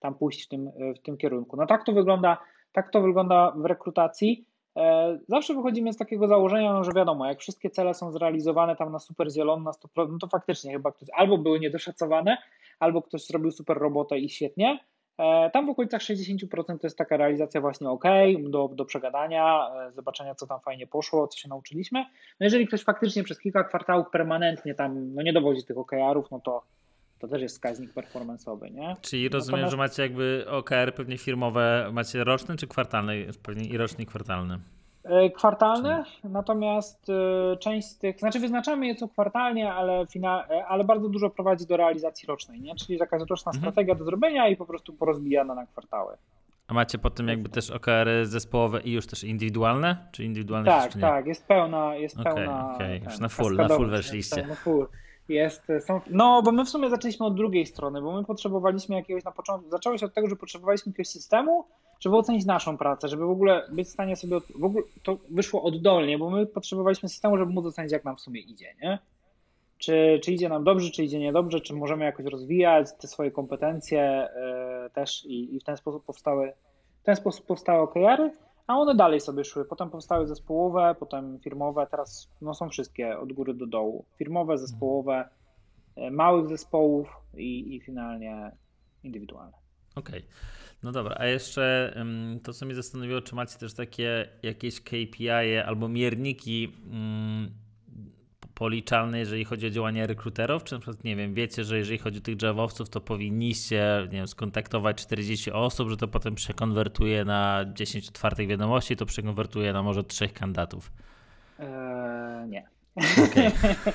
tam pójść w tym, w tym kierunku. No tak to wygląda, tak to wygląda w rekrutacji. E, zawsze wychodzimy z takiego założenia, no, że wiadomo, jak wszystkie cele są zrealizowane tam na super zielono, na 100%, no to faktycznie chyba ktoś albo były niedoszacowane, albo ktoś zrobił super robotę i świetnie. E, tam w okolicach 60% to jest taka realizacja właśnie ok, do, do przegadania, e, zobaczenia co tam fajnie poszło, co się nauczyliśmy. No jeżeli ktoś faktycznie przez kilka kwartałów permanentnie tam no nie dowodzi tych OKR-ów, no to to też jest wskaźnik performanceowy, nie? Czyli rozumiem, Natomiast... że macie jakby OKR pewnie firmowe, macie roczny czy kwartalny? Pewnie i roczny i kwartalny. E, kwartalne, natomiast e, część z tych, znaczy wyznaczamy je co kwartalnie, ale, fina, e, ale bardzo dużo prowadzi do realizacji rocznej, nie? czyli jakaś roczna mhm. strategia do zrobienia i po prostu porozbijana na kwartały. A macie potem jakby też OKR-y zespołowe i już też indywidualne? Czy indywidualne Tak, tak, jest pełna, jest okay, pełna. Okay. Już na full, na full weszliście. Na full. Jest, są, no, bo my w sumie zaczęliśmy od drugiej strony, bo my potrzebowaliśmy jakiegoś na początku, zaczęło się od tego, że potrzebowaliśmy jakiegoś systemu, żeby ocenić naszą pracę, żeby w ogóle być w stanie sobie, w ogóle to wyszło oddolnie, bo my potrzebowaliśmy systemu, żeby móc ocenić, jak nam w sumie idzie, nie? Czy, czy idzie nam dobrze, czy idzie niedobrze, czy możemy jakoś rozwijać te swoje kompetencje yy, też i, i, w ten sposób powstały, w ten sposób powstały OKR-y, a one dalej sobie szły. Potem powstały zespołowe, potem firmowe, teraz no, są wszystkie od góry do dołu. Firmowe, zespołowe, yy, małych zespołów i, i finalnie indywidualne. Okej. Okay. No dobra, a jeszcze to, co mnie zastanowiło, czy macie też takie jakieś KPI -e albo mierniki mm, policzalne, jeżeli chodzi o działania rekruterów? Czy na przykład, nie wiem, wiecie, że jeżeli chodzi o tych Javowców, to powinniście, nie wiem, skontaktować 40 osób, że to potem przekonwertuje na 10 otwartych wiadomości, to przekonwertuje na może trzech kandydatów? Eee, nie. Okay. [laughs]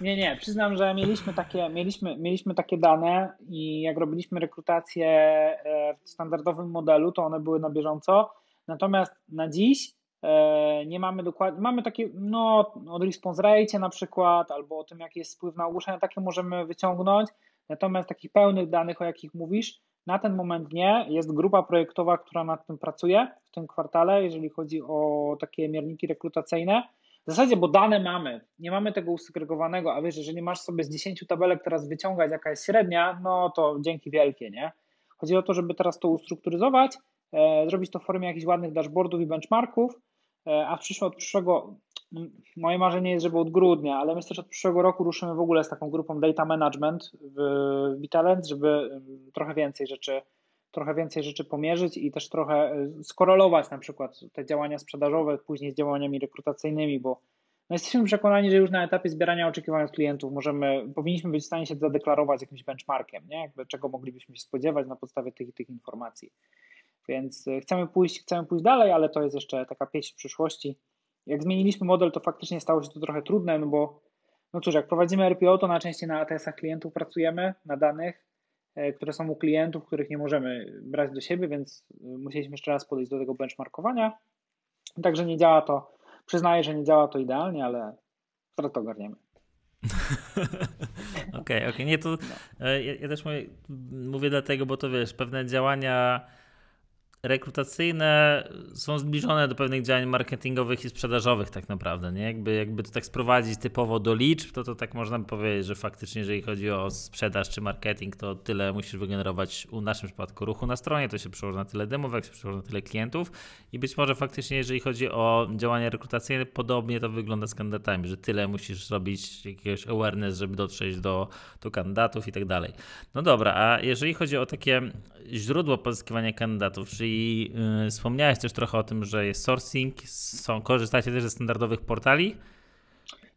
Nie, nie, przyznam, że mieliśmy takie, mieliśmy, mieliśmy takie dane i jak robiliśmy rekrutację e, w standardowym modelu, to one były na bieżąco. Natomiast na dziś nie mamy dokładnie, mamy takie, no, od response rate na przykład, albo o tym, jaki jest wpływ na ogłoszenia, takie możemy wyciągnąć. Natomiast takich pełnych danych, o jakich mówisz, na ten moment nie. Jest grupa projektowa, która nad tym pracuje w tym kwartale, jeżeli chodzi o takie mierniki rekrutacyjne. W zasadzie, bo dane mamy, nie mamy tego usegregowanego, a wiesz, jeżeli masz sobie z 10 tabelek teraz wyciągać jaka jest średnia, no to dzięki wielkie, nie? Chodzi o to, żeby teraz to ustrukturyzować, e, zrobić to w formie jakichś ładnych dashboardów i benchmarków, e, a w przyszłym, od przyszłego, moje marzenie jest, żeby od grudnia, ale myślę, że od przyszłego roku ruszymy w ogóle z taką grupą data management w, w Bitalent, żeby trochę więcej rzeczy trochę więcej rzeczy pomierzyć i też trochę e, skorelować na przykład te działania sprzedażowe później z działaniami rekrutacyjnymi, bo no jesteśmy przekonani, że już na etapie zbierania oczekiwań od klientów możemy, powinniśmy być w stanie się zadeklarować jakimś benchmarkiem, nie? Jakby czego moglibyśmy się spodziewać na podstawie tych tych informacji. Więc e, chcemy pójść, chcemy pójść dalej, ale to jest jeszcze taka pieśń przyszłości. Jak zmieniliśmy model, to faktycznie stało się to trochę trudne, no bo no cóż, jak prowadzimy RPO, to najczęściej na ATS-ach klientów pracujemy, na danych, E, które są u klientów, których nie możemy brać do siebie, więc e, musieliśmy jeszcze raz podejść do tego benchmarkowania. Także nie działa to, przyznaję, że nie działa to idealnie, ale zaraz to ogarniemy. [laughs] Okej, okej, okay, okay. nie to ja, ja, też mówię, mówię dlatego, bo to wiesz, pewne działania rekrutacyjne są zbliżone do pewnych działań marketingowych i sprzedażowych tak naprawdę, nie? Jakby, jakby to tak sprowadzić typowo do liczb, to to tak można by powiedzieć, że faktycznie jeżeli chodzi o sprzedaż czy marketing, to tyle musisz wygenerować u naszym przypadku ruchu na stronie, to się przełoży na tyle demów, jak się przełoży na tyle klientów i być może faktycznie jeżeli chodzi o działania rekrutacyjne, podobnie to wygląda z kandydatami, że tyle musisz zrobić jakiegoś awareness, żeby dotrzeć do, do kandydatów i tak dalej. No dobra, a jeżeli chodzi o takie źródło pozyskiwania kandydatów, czyli yy, wspomniałeś też trochę o tym, że jest sourcing, są, korzystacie też ze standardowych portali?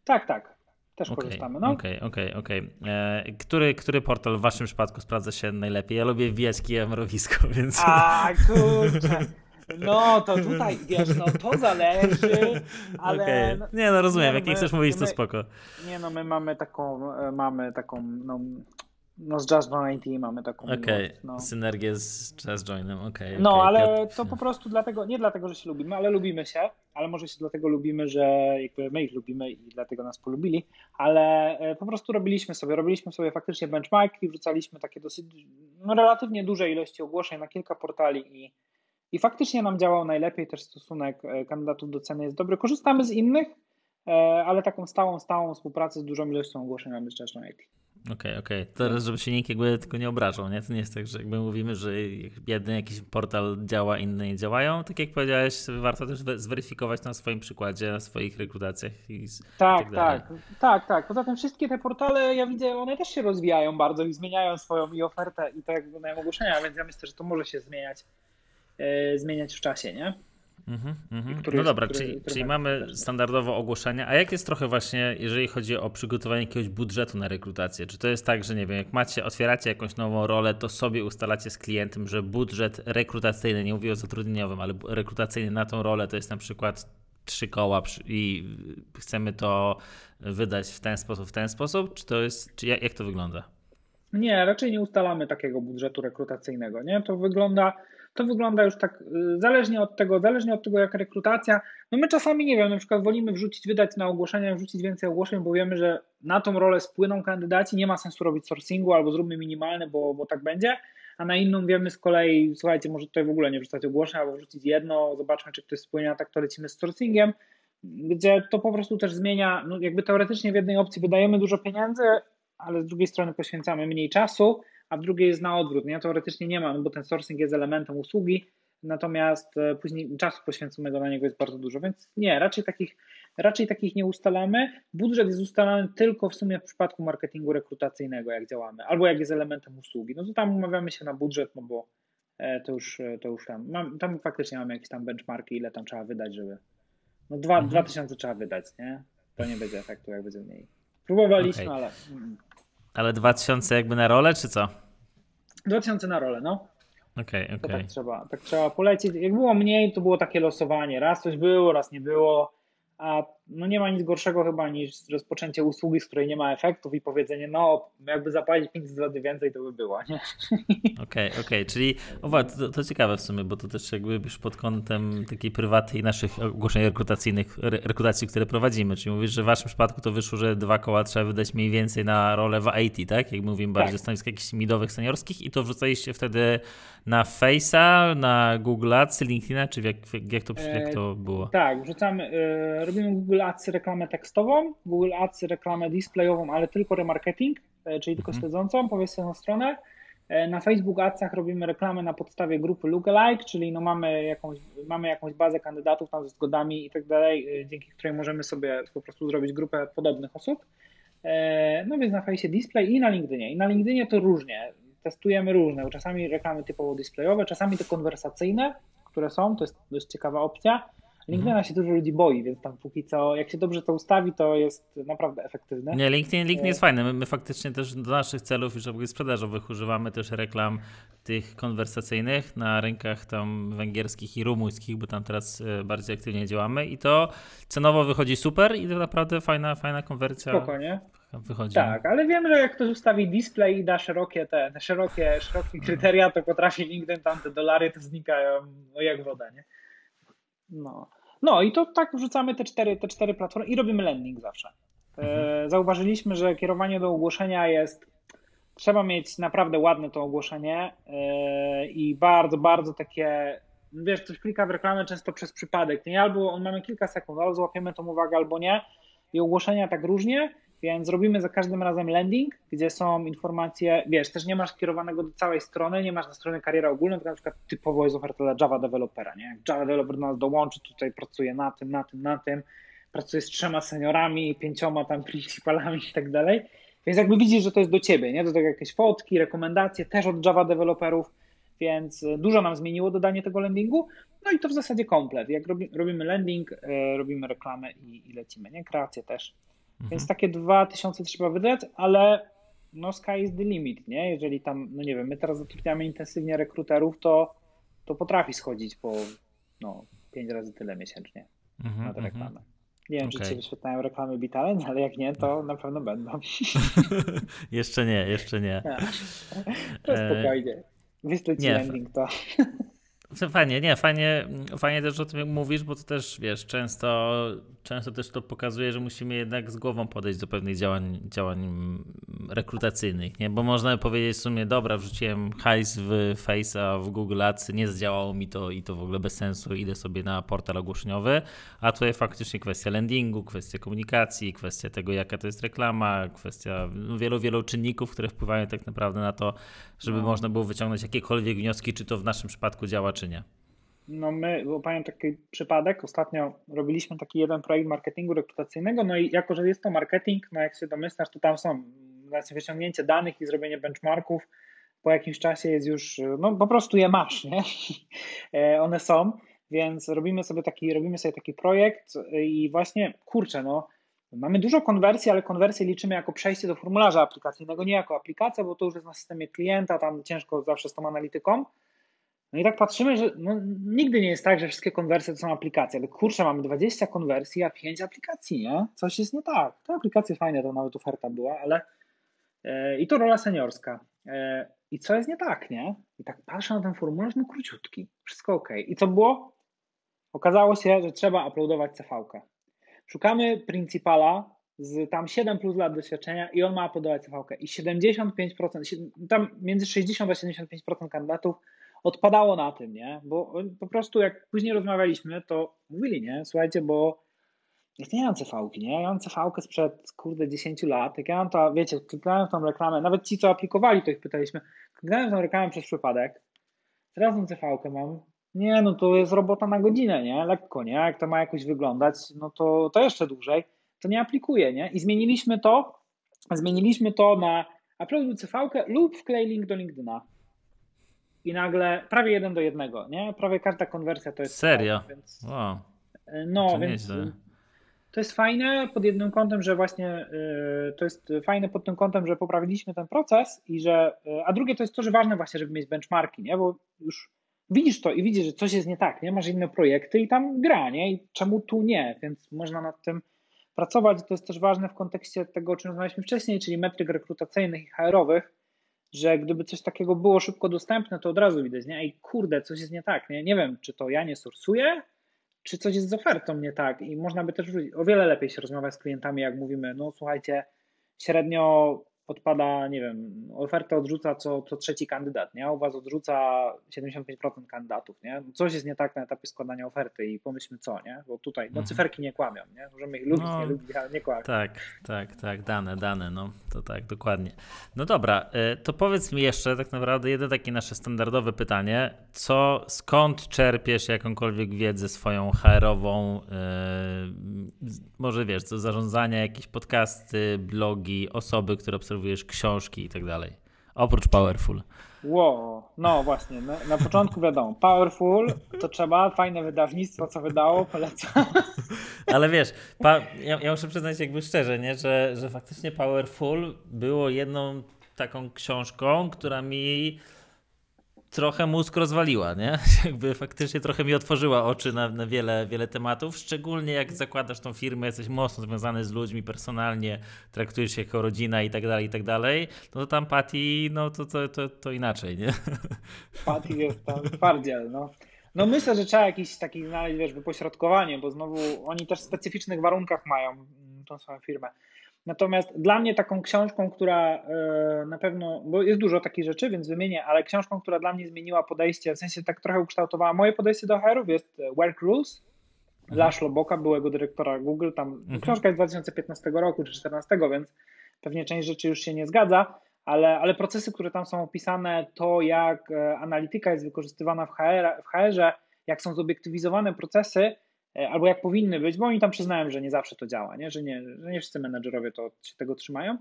Tak, tak. Też okay, korzystamy. No. Okej, okej, okej. E, który, który portal w waszym przypadku sprawdza się najlepiej? Ja lubię Wieski i Mrowisko, [laughs] więc... A, kurczę. No, to tutaj, wiesz, no to zależy, [laughs] ale... Okay. No, nie, no rozumiem, nie, jak nie chcesz mówić, to spoko. Nie, no my mamy taką, e, mamy taką, no no z Just Join IT mamy taką okay. no. synergię z Just Joinem, okej. Okay, no, okay. ale to po prostu dlatego, nie dlatego, że się lubimy, ale lubimy się, ale może się dlatego lubimy, że jakby my ich lubimy i dlatego nas polubili, ale e, po prostu robiliśmy sobie, robiliśmy sobie faktycznie benchmarki, wrzucaliśmy takie dosyć, no relatywnie duże ilości ogłoszeń na kilka portali i, i faktycznie nam działał najlepiej, też stosunek e, kandydatów do ceny jest dobry. Korzystamy z innych, e, ale taką stałą, stałą współpracę z dużą ilością ogłoszeń mamy z IT. Okej, okay, okej. Okay. Teraz, żeby się nikt jakby tylko nie obrażał, nie? To nie jest tak, że jakby mówimy, że jeden jakiś portal działa, inne nie działają. Tak jak powiedziałeś, warto też zweryfikować na swoim przykładzie, na swoich rekrutacjach i, tak, tak, tak, tak, tak. Poza tym wszystkie te portale, ja widzę, one też się rozwijają bardzo i zmieniają swoją i ofertę i to jak wyglądają ogłoszenia, więc ja myślę, że to może się zmieniać, e, zmieniać w czasie, nie? Mm -hmm, no dobra, czyli, który czyli mamy standardowo ogłoszenia, a jak jest trochę właśnie, jeżeli chodzi o przygotowanie jakiegoś budżetu na rekrutację? Czy to jest tak, że nie wiem, jak macie, otwieracie jakąś nową rolę, to sobie ustalacie z klientem, że budżet rekrutacyjny, nie mówię o zatrudnieniowym, ale rekrutacyjny na tą rolę to jest na przykład trzy koła i chcemy to wydać w ten sposób, w ten sposób? Czy to jest, czy jak, jak to wygląda? Nie, raczej nie ustalamy takiego budżetu rekrutacyjnego, nie? To wygląda to wygląda już tak y, zależnie od tego, zależnie od tego, jak rekrutacja. No my czasami, nie wiem, na przykład wolimy wrzucić, wydać na ogłoszenia, wrzucić więcej ogłoszeń, bo wiemy, że na tą rolę spłyną kandydaci, nie ma sensu robić sourcingu albo zróbmy minimalny, bo, bo tak będzie, a na inną wiemy z kolei, słuchajcie, może tutaj w ogóle nie wrzucać ogłoszeń, albo wrzucić jedno, zobaczmy, czy ktoś spłynie, a tak to lecimy z sourcingiem, gdzie to po prostu też zmienia, no jakby teoretycznie w jednej opcji wydajemy dużo pieniędzy, ale z drugiej strony poświęcamy mniej czasu, a w drugiej jest na odwrót. Nie? Teoretycznie nie ma, no bo ten sourcing jest elementem usługi, natomiast e, później czasu poświęconego na niego jest bardzo dużo, więc nie, raczej takich, raczej takich nie ustalamy. Budżet jest ustalany tylko w sumie w przypadku marketingu rekrutacyjnego, jak działamy, albo jak jest elementem usługi. No to tam umawiamy się na budżet, no bo e, to już, e, to już tam, mam, tam faktycznie mamy jakieś tam benchmarki, ile tam trzeba wydać, żeby, no dwa, mhm. 2000 trzeba wydać, nie? To nie będzie efektu, jak będzie mniej. Próbowaliśmy, okay. ale... Mm. Ale 2000 jakby na rolę, czy co? 2000 na rolę, no. Okej, okay, okej. Okay. Tak trzeba, tak trzeba polecieć. Jak było mniej, to było takie losowanie. Raz coś było, raz nie było a no nie ma nic gorszego chyba niż rozpoczęcie usługi, z której nie ma efektów i powiedzenie, no jakby zapłacić 500 zł więcej, to by było, nie? [laughs] Okej, okay, okej, okay. czyli o, to, to, ciekawe w sumie, bo to też jakby już pod kątem takiej prywaty i naszych ogłoszeń rekrutacyjnych, rekrutacji, które prowadzimy, czyli mówisz, że w waszym przypadku to wyszło, że dwa koła trzeba wydać mniej więcej na rolę w IT, tak? Jak mówimy bardziej tak. stanowisk jakichś midowych, seniorskich i to wrzucaliście wtedy na Face'a, na Google Ads, LinkedIna, czy jak, jak, to, jak to było? E, tak, wrzucamy, e, robimy Google Ads reklamę tekstową, Google Ads reklamę displayową, ale tylko remarketing, e, czyli tylko mhm. śledzącą, powiedzmy na stronę. E, na Facebook Adsach robimy reklamę na podstawie grupy lookalike, czyli no mamy, jakąś, mamy jakąś bazę kandydatów tam ze zgodami i tak dalej, e, dzięki której możemy sobie po prostu zrobić grupę podobnych osób. No więc na Face Display i na LinkedInie. I na LinkedInie to różnie. Testujemy różne. Czasami reklamy typowo displayowe, czasami to konwersacyjne, które są, to jest dość ciekawa opcja. LinkedIna się dużo ludzi boi, więc tam póki co, jak się dobrze to ustawi, to jest naprawdę efektywne. Nie, LinkedIn, LinkedIn jest fajny. My, my faktycznie też do naszych celów już sprzedażowych używamy też reklam tych konwersacyjnych na rynkach tam węgierskich i rumuńskich, bo tam teraz e, bardziej aktywnie działamy i to cenowo wychodzi super i to naprawdę fajna, fajna konwersja. Spokojnie. Wychodzi. Tak, ale wiem, że jak ktoś ustawi display i da szerokie te, szerokie, szerokie kryteria, to potrafi LinkedIn tam te dolary to znikają no jak woda, nie? No. No i to tak wrzucamy te cztery, te cztery platformy i robimy landing zawsze. mhm. zauważyliśmy, że kierowanie do ogłoszenia jest, trzeba mieć naprawdę ładne to ogłoszenie i bardzo, bardzo takie, wiesz, ktoś klika w reklamę często przez przypadek, nie? albo on mamy kilka sekund, albo złapiemy tą uwagę, albo nie i ogłoszenia tak różnie, więc robimy za każdym razem landing, gdzie są informacje, wiesz, też nie masz skierowanego do całej strony, nie masz na stronie kariera ogólna, tylko na przykład typowo jest oferta dla Java dewelopera, nie? Jak Java developer do nas dołączy, tutaj pracuje na tym, na tym, na tym, pracuje z trzema seniorami, pięcioma tam [laughs] principalami i tak dalej, więc jakby widzisz, że to jest do ciebie, nie? Do tego jakieś fotki, rekomendacje też od Java deweloperów, więc dużo nam zmieniło dodanie tego landingu, no i to w zasadzie komplet. Jak robimy landing, e, robimy reklamę i, i lecimy, nie? Kreację też. Mhm. Więc takie 2000 trzeba wydać, ale no sky is the limit, nie? Jeżeli tam, no nie wiem, my teraz zatrudniamy intensywnie rekruterów, to, to potrafi schodzić po no, 5 razy tyle miesięcznie mhm, na tę mhm. reklamę. Nie wiem, okay. czy ci wyświetlają reklamy Bitaleń, ale jak nie, to na pewno będą. [laughs] jeszcze nie, jeszcze nie. [laughs] to spokojnie. Wyślę ci landing to. Fajnie, nie, fajnie, fajnie też o tym mówisz, bo to też, wiesz, często, często też to pokazuje, że musimy jednak z głową podejść do pewnych działań, działań rekrutacyjnych, nie? Bo można powiedzieć w sumie, dobra, wrzuciłem hajs w Face'a, w Google Ads, nie zdziałało mi to i to w ogóle bez sensu, idę sobie na portal ogłoszeniowy, a tutaj faktycznie kwestia landingu, kwestia komunikacji, kwestia tego, jaka to jest reklama, kwestia wielu, wielu czynników, które wpływają tak naprawdę na to, żeby no. można było wyciągnąć jakiekolwiek wnioski, czy to w naszym przypadku działa, czy nie. No my, pamiętam taki przypadek, ostatnio robiliśmy taki jeden projekt marketingu rekrutacyjnego, no i jako, że jest to marketing, no jak się domyślasz, to tam są znaczy wyciągnięcie danych i zrobienie benchmarków, po jakimś czasie jest już, no po prostu je masz, nie? [laughs] E, one są, więc robimy sobie taki, robimy sobie taki projekt i właśnie, kurczę, no mamy dużo konwersji, ale konwersję liczymy jako przejście do formularza aplikacyjnego, nie jako aplikacja, bo to już jest na systemie klienta, tam ciężko zawsze z tą analityką, no i tak patrzymy, że no, nigdy nie jest tak, że wszystkie konwersje to są aplikacje, ale kurczę, mamy 20 konwersji, a 5 aplikacji, nie? Coś jest nie tak. Te aplikacje fajne, to nawet oferta była, ale e, i to rola seniorska. E, I co jest nie tak, nie? I tak patrzę na ten formularz, no króciutki, wszystko ok. I co było? Okazało się, że trzeba uploadować CV. -kę. Szukamy principala z tam 7 plus lat doświadczenia i on ma uploadować CV. -kę. I 75%, tam między 60 a 75% kandydatów odpadało na tym, nie? Bo po prostu jak później rozmawialiśmy, to mówili, nie? Słuchajcie, bo ja nie mam CV-ki, nie? Ja mam CV-kę sprzed, kurde, 10 lat. Jak ja mam to, wiecie, kliknąłem tą reklamę, nawet ci, co aplikowali, to ich pytaliśmy, kliknąłem tą reklamę przez przypadek, teraz tą CV-kę mam, nie, no to jest robota na godzinę, nie? Lekko, nie? Jak to ma jakoś wyglądać, no to, to jeszcze dłużej, to nie aplikuję, nie? I zmieniliśmy to, zmieniliśmy to na uploaduj CV-kę lub wklej link do LinkedIna i nagle prawie jeden do jednego, nie? Prawie każda konwersja to jest. Serio? więc, wow. No, to więc nieźle. to jest fajne pod jednym kątem, że właśnie y, to jest fajne pod tym kątem, że poprawiliśmy ten proces i że, y, a drugie to jest to, że ważne właśnie, żeby mieć benchmarki, nie? Bo już widzisz to i widzisz, że coś jest nie tak, nie? Masz inne projekty i tam gra, nie? I czemu tu nie? Więc można nad tym pracować. To jest też ważne w kontekście tego, o czym rozmawialiśmy wcześniej, czyli metryk rekrutacyjnych i HR-owych, że gdyby coś takiego było szybko dostępne, to od razu widać, nie? Ej, kurde, coś jest nie tak, nie? Nie wiem, czy to ja nie sorsuję, czy coś jest z ofertą nie tak i można by też o wiele lepiej się rozmawiać z klientami, jak mówimy, no słuchajcie, średnio odpada, nie wiem, ofertę odrzuca co, co trzeci kandydat, nie? U was odrzuca 75% kandydatów, nie? Coś jest nie tak na etapie składania oferty i pomyślmy co, nie? Bo tutaj, no mhm. cyferki nie kłamią, nie? Możemy ich lubić, no, nie lubić, ale nie kłamią. Tak, tak, tak, dane, dane, no to tak, dokładnie. No dobra, y, to powiedz mi jeszcze tak naprawdę jedno takie nasze standardowe pytanie, co, skąd czerpiesz jakąkolwiek wiedzę swoją HR-ową, yy, może wiesz, co zarządzania, jakieś podcasty, blogi, osoby, które obserwują obserwujesz książki i tak dalej. Oprócz Powerful. Wow, no właśnie, na, na, początku wiadomo, Powerful to trzeba, fajne wydawnictwo, co wydało, polecam. [laughs] Ale wiesz, pa, ja, ja, muszę przyznać jakby szczerze, nie, że, że faktycznie Powerful było jedną taką książką, która mi trochę mózg rozwaliła, nie? [laughs] Jakby faktycznie trochę mi otworzyła oczy na, na, wiele, wiele tematów, szczególnie jak zakładasz tą firmę, jesteś mocno związany z ludźmi personalnie, traktujesz się jako rodzina i tak dalej, i tak dalej, no to tam Patty, no to, to, to, to inaczej, nie? [laughs] Patty jest tam twardziel, no. No myślę, że trzeba jakiś taki znaleźć, wiesz, wypośrodkowanie, bo znowu oni też w specyficznych warunkach mają tą swoją firmę. Natomiast dla mnie taką książką, która e, na pewno, bo jest dużo takich rzeczy, więc wymienię, ale książką, która dla mnie zmieniła podejście, w sensie tak trochę ukształtowała moje podejście do HR-ów jest Work Rules mhm. Laszlo Boka, byłego dyrektora Google. Tam mhm. książka jest z 2015 roku czy 2014, więc pewnie część rzeczy już się nie zgadza, ale, ale procesy, które tam są opisane, to jak e, analityka jest wykorzystywana w, HR, w HR-ze, jak są zobiektywizowane procesy, e, albo jak powinny być, bo oni tam przyznają, że nie zawsze to działa, nie? Że, nie, że nie wszyscy menedżerowie to się tego trzymają.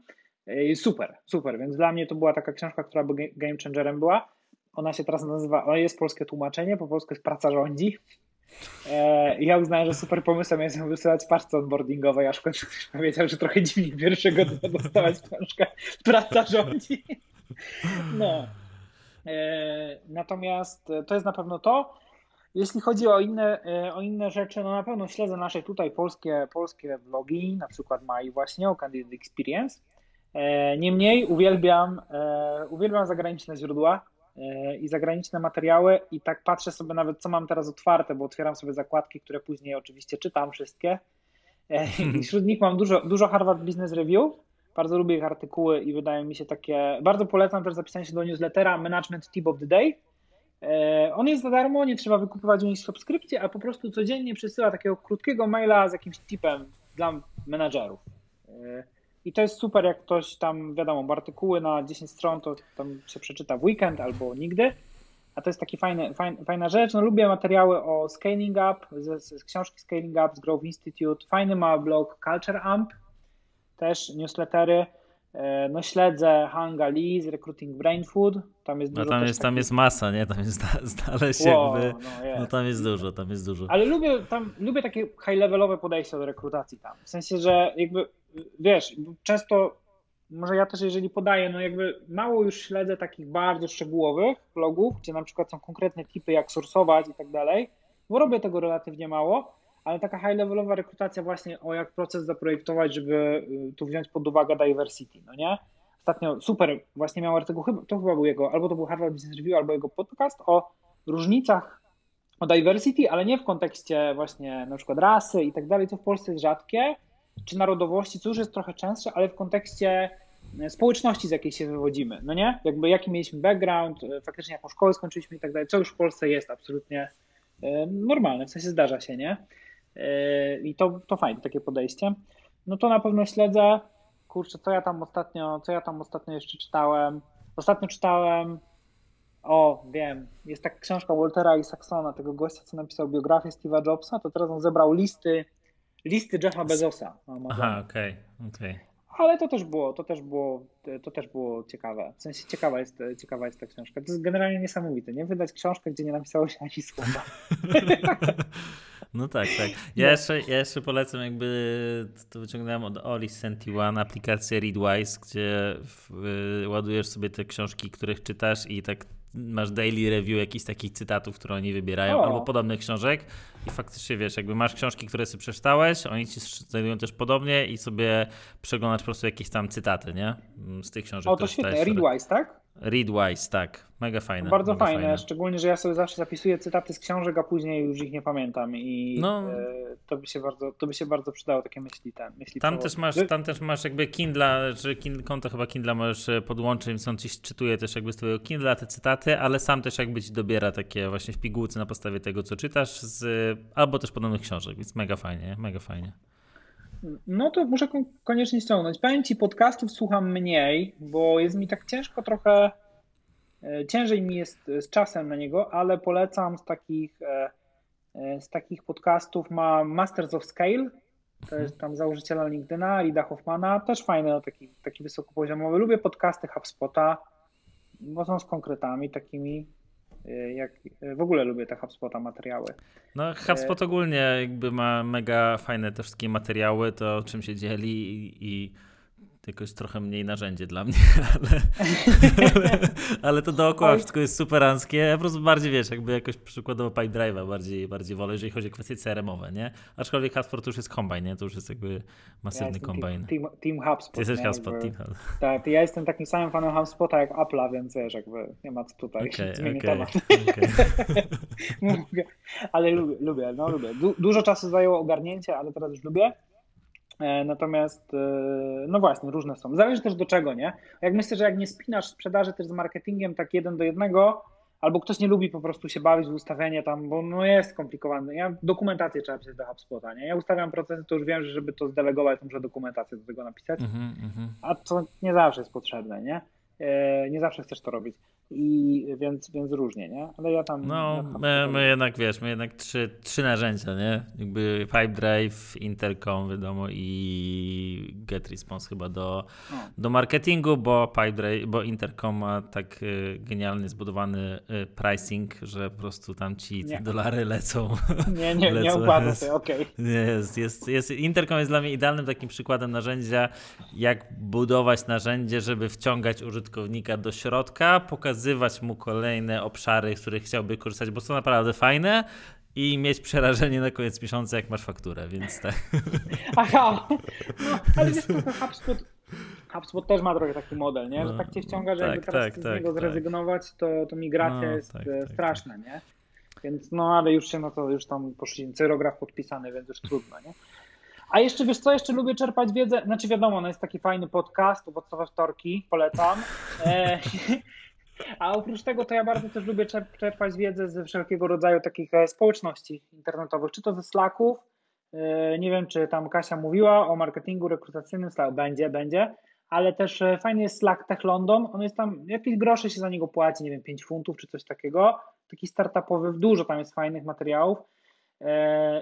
E, super, super, więc dla mnie to była taka książka, która by game changerem była. Ona się teraz nazywa, ona jest polskie tłumaczenie, po polsku jest Praca rządzi. E, ja uznałem, że super pomysłem jest wysyłać parce onboardingowej, aż w końcu ktoś powiedział, że trochę dziwnie pierwszego dnia dostawać książkę Praca rządzi. No. E, natomiast to jest na pewno to. Jeśli chodzi o inne, e, o inne rzeczy, no na pewno śledzę nasze tutaj polskie, polskie vlogi, na przykład Mai właśnie o Candidate Experience. Niemniej uwielbiam, uwielbiam zagraniczne źródła, i zagraniczne materiały i tak patrzę sobie nawet, co mam teraz otwarte, bo otwieram sobie zakładki, które później oczywiście czytam wszystkie. I wśród nich mam dużo, dużo Harvard Business Review. Bardzo lubię ich artykuły i wydają mi się takie. Bardzo polecam też zapisanie się do newslettera Management Tip of the Day. E, on jest za darmo, nie trzeba wykupywać u nich subskrypcji, a po prostu codziennie przesyła takiego krótkiego maila z jakimś tipem dla menadżerów. E, i to jest super, jak ktoś tam, wiadomo, artykuły na 10 stron, to tam się przeczyta w weekend albo nigdy. A to jest taki fajny, fajn, fajna rzecz. No, lubię materiały o Scaling Up, z, z książki Scaling Up, z Grove Institute. Fajny ma blog Culture Amp, też newslettery. E, no śledzę Hanga Lee z Recruiting Brain Food. Tam jest, no, tam jest, tam jest masa, nie? Tam jest znaleźć wow, jakby, no, no tam jest dużo, tam jest dużo. Ale lubię, tam, lubię takie high-levelowe podejście do rekrutacji tam. W sensie, że jakby wiesz, często, może ja też jeżeli podaję, no jakby mało już śledzę takich bardzo szczegółowych blogów, gdzie na przykład są konkretne typy, jak sorsować i tak dalej, bo robię tego relatywnie mało, ale taka high-levelowa rekrutacja właśnie o jak proces zaprojektować, żeby y, tu wziąć pod uwagę diversity, no nie? Ostatnio super, właśnie miał artykuł, to chyba był jego, albo to był Harvard Business Review, albo jego podcast o różnicach o diversity, ale nie w kontekście właśnie na przykład rasy i tak dalej, co w Polsce jest rzadkie, czy narodowości, co już jest trochę częstsze, ale w kontekście e, społeczności, z jakiej się wywodzimy, no nie? Jakby jaki mieliśmy background, e, faktycznie jaką szkołę skończyliśmy i tak dalej, co już w Polsce jest absolutnie normalne, w sensie zdarza się, nie? I to, to fajne takie podejście. No to na pewno śledzę, kurczę, co ja tam ostatnio, co ja tam ostatnio jeszcze czytałem. Ostatnio czytałem, o, wiem, jest taka książka Waltera Isaacsona, tego gościa, co napisał biografię Steve'a Jobsa, to teraz on zebrał listy listy Jeffa Bezosa. Aha, okej, okay, okej. Okay. Ale to też było, to też było, to też było ciekawe. W sensie ciekawa jest, ciekawa jest ta książka. To jest generalnie niesamowite, nie? Wydać książkę, gdzie nie napisałeś ani słowa. [laughs] No tak, tak. [laughs] Ja, no. jeszcze, ja jeszcze polecam jakby, to wyciągnąłem od Oli Senti One, aplikację Readwise, gdzie w, ładujesz sobie te książki, których czytasz i tak masz daily review jakichś takich cytatów, które oni wybierają, o. albo podobnych książek i faktycznie wiesz, jakby masz książki, które sobie przeczytałeś, oni ci znajdują też podobnie i sobie przeglądasz po prostu jakieś tam cytaty, nie? Z tych książek. O, to świetnie. Readwise, tak? Readwise, tak. Mega fajne. Bardzo mega fajne, fajne, szczególnie, że ja sobie zawsze zapisuję cytaty z książek, a później już ich nie pamiętam i no. e, to, by się bardzo, to by się bardzo przydało takie myśli. Ten, myśli tam, też masz, tam też masz jakby Kindle, czy Kindle, konto chyba Kindle możesz e, podłączyć, więc on ci czytuje też jakby z twojego Kindle te cytaty, ale sam też jakby ci dobiera takie właśnie w pigułce na podstawie tego, co czytasz, z, albo też podobnych książek, więc mega fajnie, mega fajnie. No to muszę koniecznie ściągnąć. Powiem ci, podcastów słucham mniej, bo jest mi tak ciężko trochę, e, ciężej mi jest z czasem na niego, ale polecam z takich, e, e, z takich podcastów mam Masters of Scale, to jest tam założyciela LinkedIna, Rida Hoffmana, też fajny, no, taki, taki wysokopoziomowy. Lubię podcasty HubSpota, bo są z konkretami takimi, jak, y, w ogóle lubię te HubSpota materiały. No HubSpot ogólnie jakby ma mega fajne te wszystkie materiały, to czym się dzieli i, i jakoś trochę mniej narzędzie dla mnie, [laughs] ale, ale, ale to dookoła wszystko jest superanckie. Ja po prostu bardziej wiesz, jakby jakoś przykładowo Pipedrive'a bardziej, bardziej wolę, jeżeli chodzi o kwestie CRM-owe, nie? Aczkolwiek HubSpot to już jest kombine, nie? To już jest jakby masywny ja kombine. Team, team, team HubSpot. Ty jesteś HubSpot, Team HubSpot. [laughs] Tak, ja jestem takim samym fanem HubSpota jak Apple'a, więc wiesz, jakby nie ma co tutaj okay, [laughs] zmienić okay, temat. Okay. ale lubię, lubię, no lubię. Du dużo czasu zajęło ogarnięcie, ale teraz już lubię. E, natomiast, e, no właśnie, różne są. Zależy też do czego, nie? Jak myślę, że jak nie spinasz sprzedaży też z marketingiem tak jeden do jednego, albo ktoś nie lubi po prostu się bawić w ustawienie tam, bo no jest skomplikowane. Ja dokumentację trzeba pisać do HubSpota, nie? Ja ustawiam procesy, to już wiem, że żeby to zdelegować, to muszę dokumentację do tego napisać, mm -hmm. a to nie zawsze jest potrzebne, nie? E, nie zawsze chcesz to robić. I więc, więc różnie, nie? Ale ja tam. No, my, my, jednak wiesz, my jednak trzy, trzy narzędzia, nie? Jakby Pipedrive, Intercom, wiadomo, i Get Response chyba do, no. do marketingu, bo Pipedrive, bo Intercom ma tak y, genialnie zbudowany y, pricing, że po prostu tam ci nie. dolary lecą. [laughs] Nie, nie, lecą. nie układa się, okej. Okay. Jest, jest, jest, Intercom jest dla mnie idealnym takim przykładem narzędzia, jak budować narzędzie, żeby wciągać użytkownika do środka, pokazać pokazywać mu kolejne obszary, z których chciałby korzystać, bo są naprawdę fajne i mieć przerażenie na koniec miesiąca, jak masz fakturę, więc tak. [laughs] Aha, no, ale wiesz, to HubSpot, HubSpot też ma trochę taki model, nie? że no, tak cię wciąga, że tak, jakby teraz tak, z niego tak, zrezygnować, to, to migracja no, jest tak, e, tak, straszna, tak. nie? Więc no, ale już się no to już tam poszli, cyrograf podpisany, więc już trudno, nie? A jeszcze wiesz co, jeszcze lubię czerpać wiedzę, znaczy wiadomo, no jest taki fajny podcast, owocowe wtorki, polecam. E, [laughs] a oprócz tego to ja bardzo też lubię czerpać wiedzę ze wszelkiego rodzaju takich e, społeczności internetowych, czy to ze Slacków, e, nie wiem, czy tam Kasia mówiła o marketingu rekrutacyjnym, Slack będzie, będzie, ale też e, fajny jest Slack Tech London, on jest tam, jakieś grosze się za niego płaci, nie wiem, 5 funtów czy coś takiego, taki startupowy, dużo tam jest fajnych materiałów.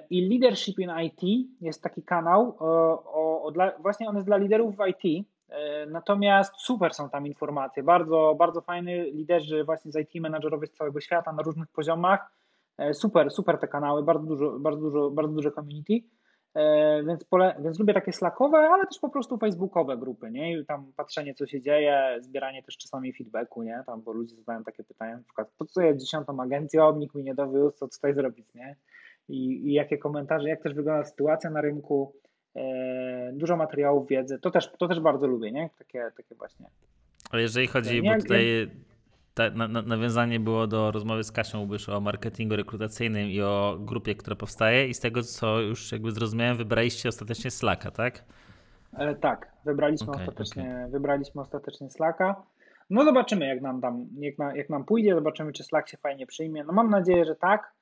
I Leadership in IT jest taki kanał, o, o, dla, właśnie on jest dla liderów w IT, natomiast super są tam informacje, bardzo, bardzo fajny liderzy właśnie z IT menadżerowie z całego świata na różnych poziomach. E, super, super te kanały, bardzo dużo, bardzo dużo, bardzo duże community. E, więc, pole, więc lubię takie slackowe, ale też po prostu facebookowe grupy, nie? I tam patrzenie, co się dzieje, zbieranie też czasami feedbacku, nie? Tam, bo ludzie zadają takie pytania, na przykład, po co jest dziesiątą agencją, nikt mi nie dowiózł, co tutaj zrobić, nie? I, I jakie komentarze, jak też wygląda sytuacja na rynku, E, dużo materiałów wiedzy. To też, to też bardzo lubię, nie? Takie, takie właśnie. Ale jeżeli chodzi, bo tutaj ta, na, na, nawiązanie było do rozmowy z Kasią Ubysz o marketingu rekrutacyjnym i o grupie, która powstaje i z tego, co już jakby zrozumiałem, wybraliście ostatecznie Slacka, tak? E, tak, wybraliśmy, okay, ostatecznie, okay. wybraliśmy ostatecznie Slacka. No zobaczymy, jak nam, tam, jak, na, jak nam pójdzie, zobaczymy, czy Slack się fajnie przyjmie. No mam nadzieję, że tak,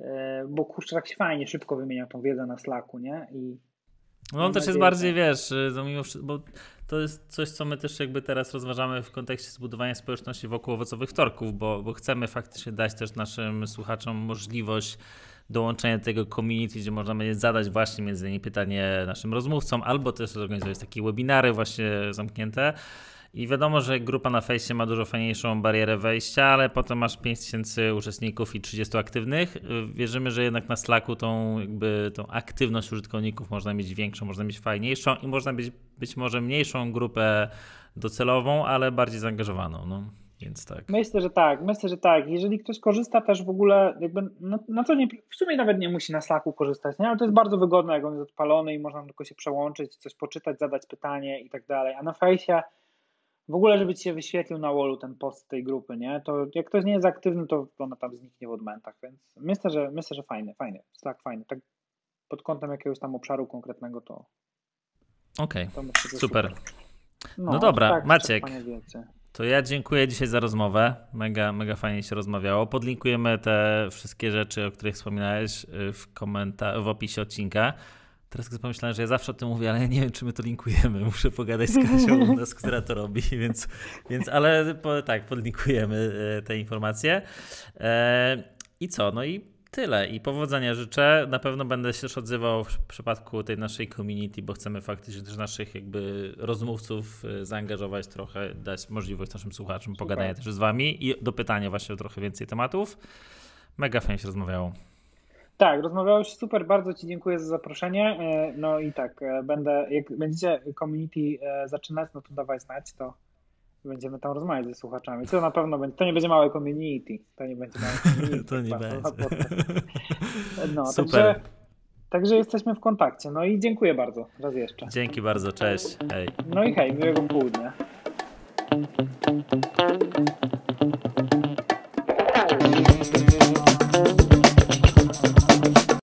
e, bo kurczę, tak się fajnie, szybko wymienia tą wiedzę na Slacku, nie? I no on też jest bardziej, wiesz, no mimo bo to jest coś, co my też jakby teraz rozważamy w kontekście zbudowania społeczności wokół owocowych wtorków, bo, bo chcemy faktycznie dać też naszym słuchaczom możliwość dołączenia do tego community, gdzie można będzie zadać właśnie między innymi pytanie naszym rozmówcom, albo też zorganizować takie webinary właśnie zamknięte. I wiadomo, że grupa na fejsie ma dużo fajniejszą barierę wejścia, ale potem masz 5000 uczestników i 30 aktywnych. Wierzymy, że jednak na Slacku tą, jakby, tą aktywność użytkowników można mieć większą, można mieć fajniejszą i można mieć być może mniejszą grupę docelową, ale bardziej zaangażowaną. No. Więc tak. Myślę, że tak, myślę, że tak. Jeżeli ktoś korzysta też w ogóle, jakby na, na co nie, w sumie nawet nie musi na Slacku korzystać, nie? ale to jest bardzo wygodne, jak on jest odpalony i można tylko się przełączyć, coś poczytać, zadać pytanie i tak dalej. A na fejsie w ogóle, żeby ci się wyświetlił na wallu ten post tej grupy, nie? To jak ktoś nie jest aktywny, to ona tam zniknie w odmętach, więc myślę, że myślę, że fajny, fajny, Slack fajny. Tak pod kątem jakiegoś tam obszaru konkretnego to. Okej, okay. super. super. No, no dobra, tak, Maciek. To ja dziękuję dzisiaj za rozmowę. Mega, mega fajnie się rozmawiało. Podlinkujemy te wszystkie rzeczy, o których wspominałeś y, w, komenta- w opisie odcinka. Teraz sobie pomyślałem, że ja zawsze o tym mówię, ale ja nie wiem, czy my to linkujemy. [laughs] Muszę pogadać z Kasią, nas, która to robi, [laughs] więc, więc ale po, tak, podlinkujemy e, te informacje. E, I co? No i tyle. I powodzenia życzę. Na pewno będę się też odzywał w przypadku tej naszej community, bo chcemy faktycznie też naszych jakby rozmówców e, zaangażować trochę, dać możliwość naszym słuchaczom Super. pogadania też z wami i do pytania właśnie o trochę więcej tematów. Mega fajnie się rozmawiało. Tak, rozmawiałeś super, bardzo Ci dziękuję za zaproszenie. E, no i tak, e, będę, jak będziecie community e, zaczynać, no to dawaj znać, to będziemy tam rozmawiać ze słuchaczami. To na pewno będzie, to nie będzie małe community, to nie będzie małe community. [laughs] to nie będzie. [laughs] No, super. Także, także jesteśmy w kontakcie. No i dziękuję bardzo raz jeszcze. Dzięki bardzo, cześć. Hej. No i hej, miłego południa.